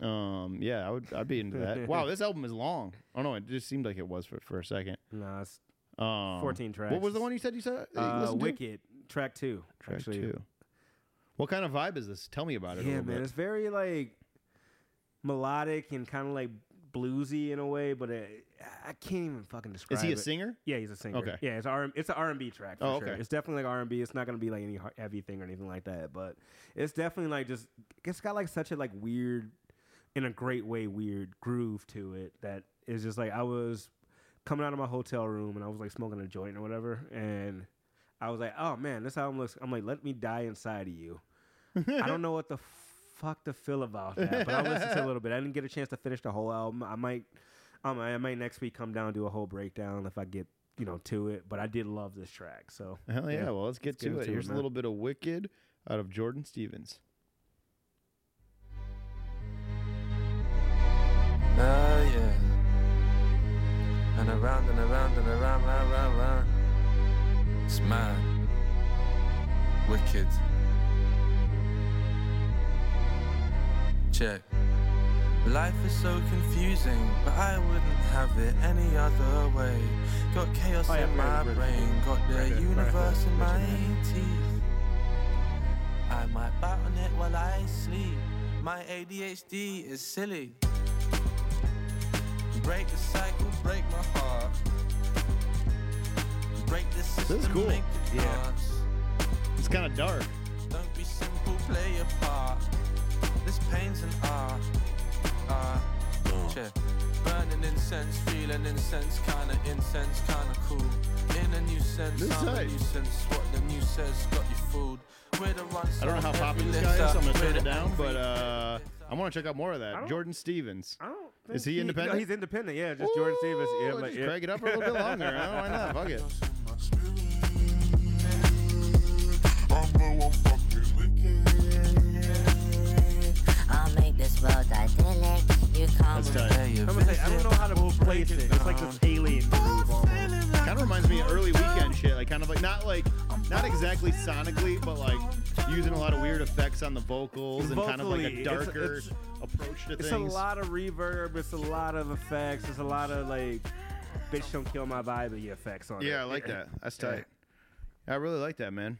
Um, yeah, I would. I'd be into that. wow, this album is long. Oh no, it just seemed like it was for for a second. No, it's Um, 14 tracks. What was the one you said you said? Uh, listened to? Wicked, track two. Track actually. two. What kind of vibe is this? Tell me about it. Yeah, little man, bit. it's very like melodic and kind of like bluesy in a way, but it, I can't even fucking describe. It. Is he a it. singer? Yeah, he's a singer. Okay. Yeah, it's R. It's an R and B track. For Oh, sure. okay. It's definitely like R and B. It's not gonna be like any heavy thing or anything like that, but it's definitely like just. It's got like such a like weird, in a great way, weird groove to it that is just like I was coming out of my hotel room and I was like smoking a joint or whatever, and I was like, oh man, this album looks. I'm like, let me die inside of you. I don't know what the fuck to feel about that, but I listened to a little bit. I didn't get a chance to finish the whole album. I might, um, I might next week come down and do a whole breakdown if I get you know to it. But I did love this track, so Hell yeah! Well, let's get to into it. Here's a little bit of Wicked out of Jordan Stephens. Ah, yeah. And around and around and around, round, round, round. It's mad. Wicked. Check. Life is so confusing, but I wouldn't have it any other way. Got chaos Oh, yeah, in my British. brain, got the right universe in my teeth. I might bite on it while I sleep. My ADHD is silly. Break the cycle, break my heart. Break the system, This is cool. make it Yeah. It's kind of dark. Don't be simple, play your part. This pain's an art. Art. Check. Burning incense, feeling incense, kinda incense, kinda cool. In a new sense, This I'm a tight. nuisance. What the news says got you fooled. We're the ones I don't know how on popular this guy is, so I'm gonna turn it down. But uh, I want to check out more of that. Jordan Stephens. I don't. Is think he independent? No, he's independent. Yeah, just Jordan Stephens. Yeah, like, just yeah. crank it up for a little bit longer. huh? Why not? Fuck it. I'll make this world idyllic. You come That's with tight. I'm gonna say I don't know how to place it. It's like this alien groove almost. Kind of reminds me of early Weeknd shit. Like kind of like not like not exactly sonically, but like using a lot of weird effects on the vocals and kind of like Vocally, a it's- darker it's- approach to things. It's things. a lot of reverb. It's a lot of effects. It's a lot of like, bitch, don't kill my vibe effects on it. Yeah, I like that. That's Yeah. tight. I really like that, man.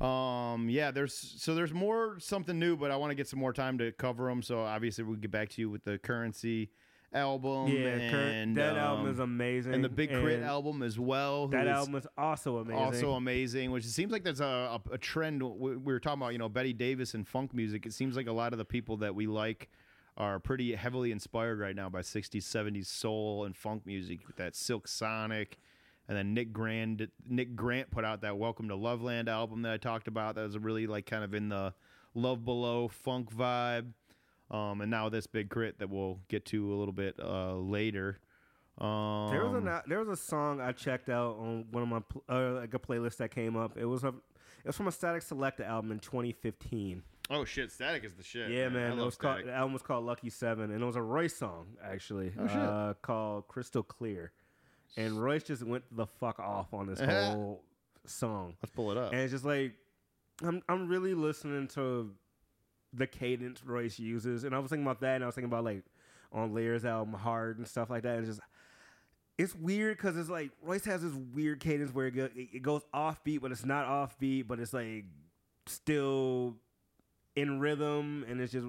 Um, yeah, there's so there's more something new, but I want to get some more time to cover them. So obviously we'll get back to you with the Curren$y album. Yeah, and, that album um, is amazing. and the Big K.R.I.T and album as well. That album is also amazing. Also amazing, which it seems like there's a, a, a trend. We, we were talking about, you know, Betty Davis and funk music. It seems like a lot of the people that we like are pretty heavily inspired right now by 60s, 70s soul and funk music. With that Silk Sonic, and then Nick Grant. Nick Grant put out that Welcome to Loveland album that I talked about. That was really like kind of in the Love Below funk vibe. Um, and now this Big K.R.I.T that we'll get to a little bit uh, later. Um, There was a there was a song I checked out on one of my pl- uh, like a playlist that came up. It was a it was from a Statik Selektah album in 2015. Oh shit, Statik is the shit. Yeah, man. I it love was called, the album was called Lucky Seven, and it was a Royce song actually, Oh, shit. uh, called Crystal Clear. And Royce just went the fuck off on this whole song. Let's pull it up. And it's just like I'm I'm really listening to the cadence Royce uses, and I was thinking about that, and I was thinking about like on Layers album Hard and stuff like that. And it's just it's weird because it's like Royce has this weird cadence where it, go, it goes offbeat, but it's not offbeat, but it's like still in rhythm, and it's just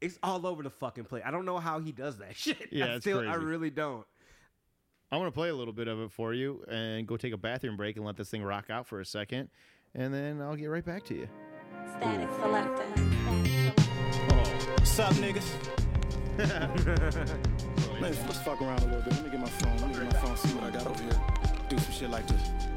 it's all over the fucking place. I don't know how he does that shit. Yeah, I it's still I really don't. I'm gonna play a little bit of it for you and go take a bathroom break and let this thing rock out for a second, and then I'll get right back to you. Statik Selektah. What's up, niggas? let's, let's fuck around a little bit. Let me get my phone. Let me get my phone, see what I got over here. Do some shit like this.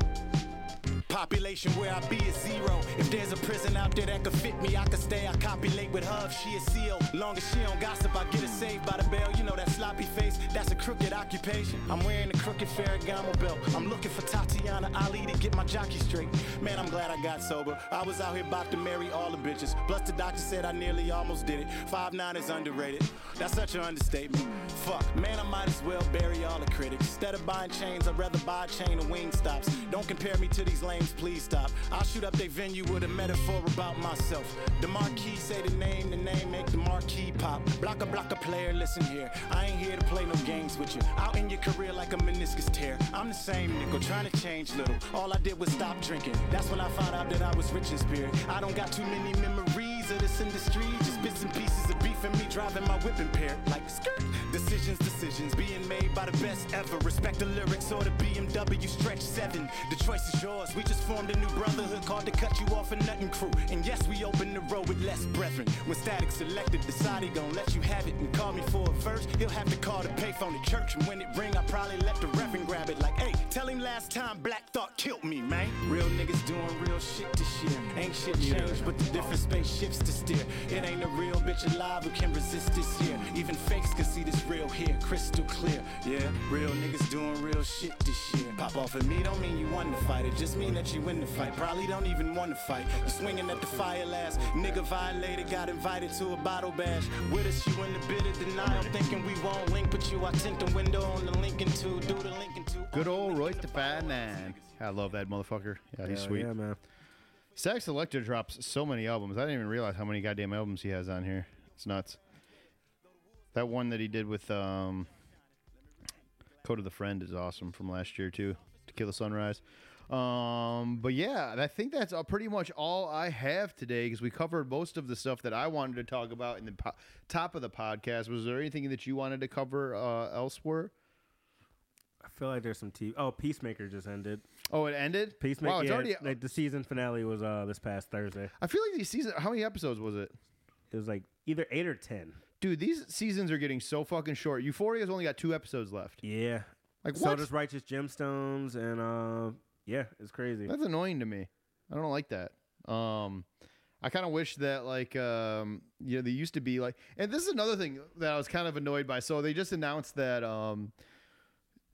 Population where I be is zero. If there's a prison out there that could fit me, I could stay. I copulate with Hub, she a seal. Long as she don't gossip, I get her saved by the bell. You know that sloppy face, that's a crooked occupation. I'm wearing a crooked Ferragamo belt. I'm looking for Tatiana Ali to get my jockey straight. Man, I'm glad I got sober. I was out here about to marry all the bitches. Plus the doctor said I nearly almost did it. Five nine is underrated. That's such an understatement. Fuck, man, I might as well bury all the critics. Instead of buying chains, I'd rather buy a chain of wing stops. Don't compare me to these lames, please stop. I'll shoot up their venue with a metaphor about myself. The marquee say the name, the name make the marquee pop. Blocker, blocker player, listen here. I ain't here to play no games with you. Out in your career like a meniscus tear. I'm the same nickel, trying to change little. All I did was stop drinking. That's when I found out that I was rich in spirit. I don't got too many memories of this industry. Just bits and pieces of beef and me driving my whip impaired. Like skirt. Decisions, decisions being made by the best ever. Respect the lyrics or the BMW stretch seven. The choice is yours. We just formed a new brotherhood called the Cut You Off a Nothing Crew. And yes, we open the road with less brethren. When Static selected, decide he gon' let you have it and call me for a verse. He'll have to call the payphone at church. And when it ring, I probably let the reverend grab it. Like, hey, tell him last time Black Thought killed me, man. Real niggas doing real shit this year. Ain't shit changed, but the different spaceships to steer. It ain't a real bitch alive who can resist this here. Even fakes can see this real here, crystal clear. Yeah, real niggas doing real shit this year. Pop off at me don't mean you won the fight, it just mean that you win the fight. Probably don't even want to fight. You swinging at the fire last. Nigga violated, got invited to a bottle bash. With us, you in the bit of denial. Thinking we won't link, but you, I tint the window on the Lincoln 2. Do the Lincoln 2. Good old Royce da 5'9". I love that motherfucker. Yeah, he's Hell sweet. yeah, man. Sax Selector drops so many albums. I didn't even realize how many goddamn albums he has on here. It's nuts. That one that he did with um, Code of the Friend is awesome from last year too. To Kill the Sunrise. Um, but yeah, I think that's uh, pretty much all I have today because we covered most of the stuff that I wanted to talk about in the po- top of the podcast. Was there anything that you wanted to cover uh, elsewhere? I feel like there's some TV. Oh, Peacemaker just ended. Oh, it ended. Peacemaker. Wow, it's yeah, already- like the season finale was uh this past Thursday. I feel like these season. How many episodes was it? It was like either eight or ten. Dude, these seasons are getting so fucking short. Euphoria's only got two episodes left. Yeah. Like what? so does Righteous Gemstones, and uh, yeah, it's crazy. That's annoying to me. I don't like that. Um, I kind of wish that like um, you know, they used to be like, and this is another thing that I was kind of annoyed by. So they just announced that um,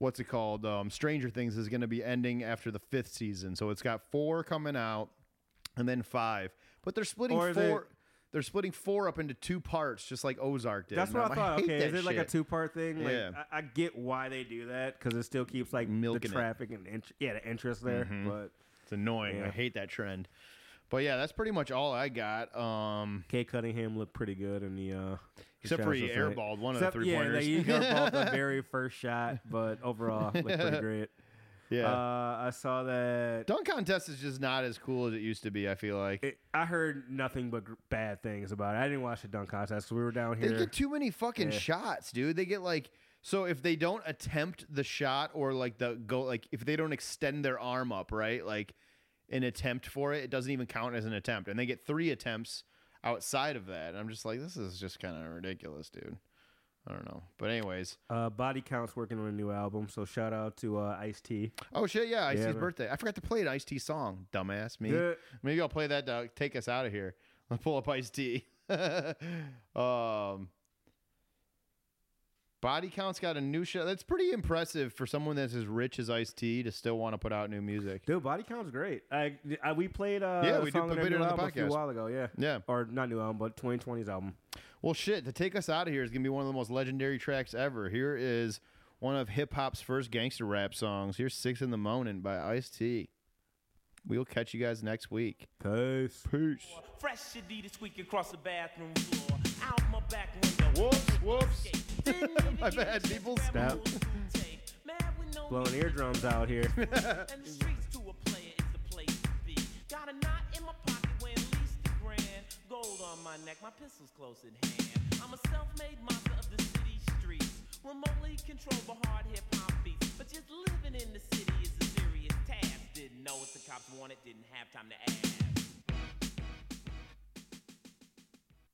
what's it called? Um, Stranger Things is going to be ending after the fifth season. So it's got four coming out, and then five. But they're splitting four. it- They're splitting four up into two parts, just like Ozark did. That's what I I'm- thought. hate okay, is it like a two part thing? Like, Yeah. I, I get why they do that because it still keeps like Milking the it. traffic and int- yeah, the interest there. Mhm. But It's annoying. I hate that trend. But yeah, that's pretty much all I got. Um, Cade Cunningham looked pretty good in the. uh Except for he airballed one of the Except- three-pointers. Yeah, he airballed the very first shot, but overall looked pretty great. Yeah. uh, I saw that. Dunk contest is just not as cool as it used to be. I feel like It, I heard nothing but gr- bad things about it. I didn't watch the dunk contest. So we were down here. they get too many fucking Yeah. shots, dude. They get like so if they don't attempt the shot or like the go like if they don't extend their arm up, right? Like an attempt for it, it doesn't even count as an attempt, and they get three attempts outside of that. And I'm just like, this is just kind of ridiculous, dude. I don't know, but anyways. Uh, Body Count's working on a new album, so shout out to uh, Ice T. Oh shit! Yeah, Ice Yeah, T's man. birthday. I forgot to play an Ice T song. Dumbass me. Yeah. Maybe I'll play that to take us out of here. I'll pull up Ice T. um, Body Count's got a new show. That's pretty impressive for someone that's as rich as Ice T to still want to put out new music. Dude, Body Count's great. I, I we played uh, Yeah, a we did song put on it on the album a few while ago. Yeah, Yeah. or not new album, but 2020's album. Well, shit. To take us out of here is gonna be one of the most legendary tracks ever. Here is one of hip hop's first gangster rap songs. Here's Six in the Morning" by Ice T. We'll catch you guys next week. Peace. Peace. Fresh Adidas squeaking across the bathroom floor. Out my back window. Whoops, whoops. My bad, people. Stop. Blowing eardrums out here. and the streets to a player is the place to be. Got a knot in my pocket weighing at least a grand. Gold on my neck, my pistol's close at hand. I'm a self-made monster of the city streets. Remotely controlled by hard hip-hop beats. But just living in the city is a serious task. Didn't know what the cops wanted, didn't have time to ask.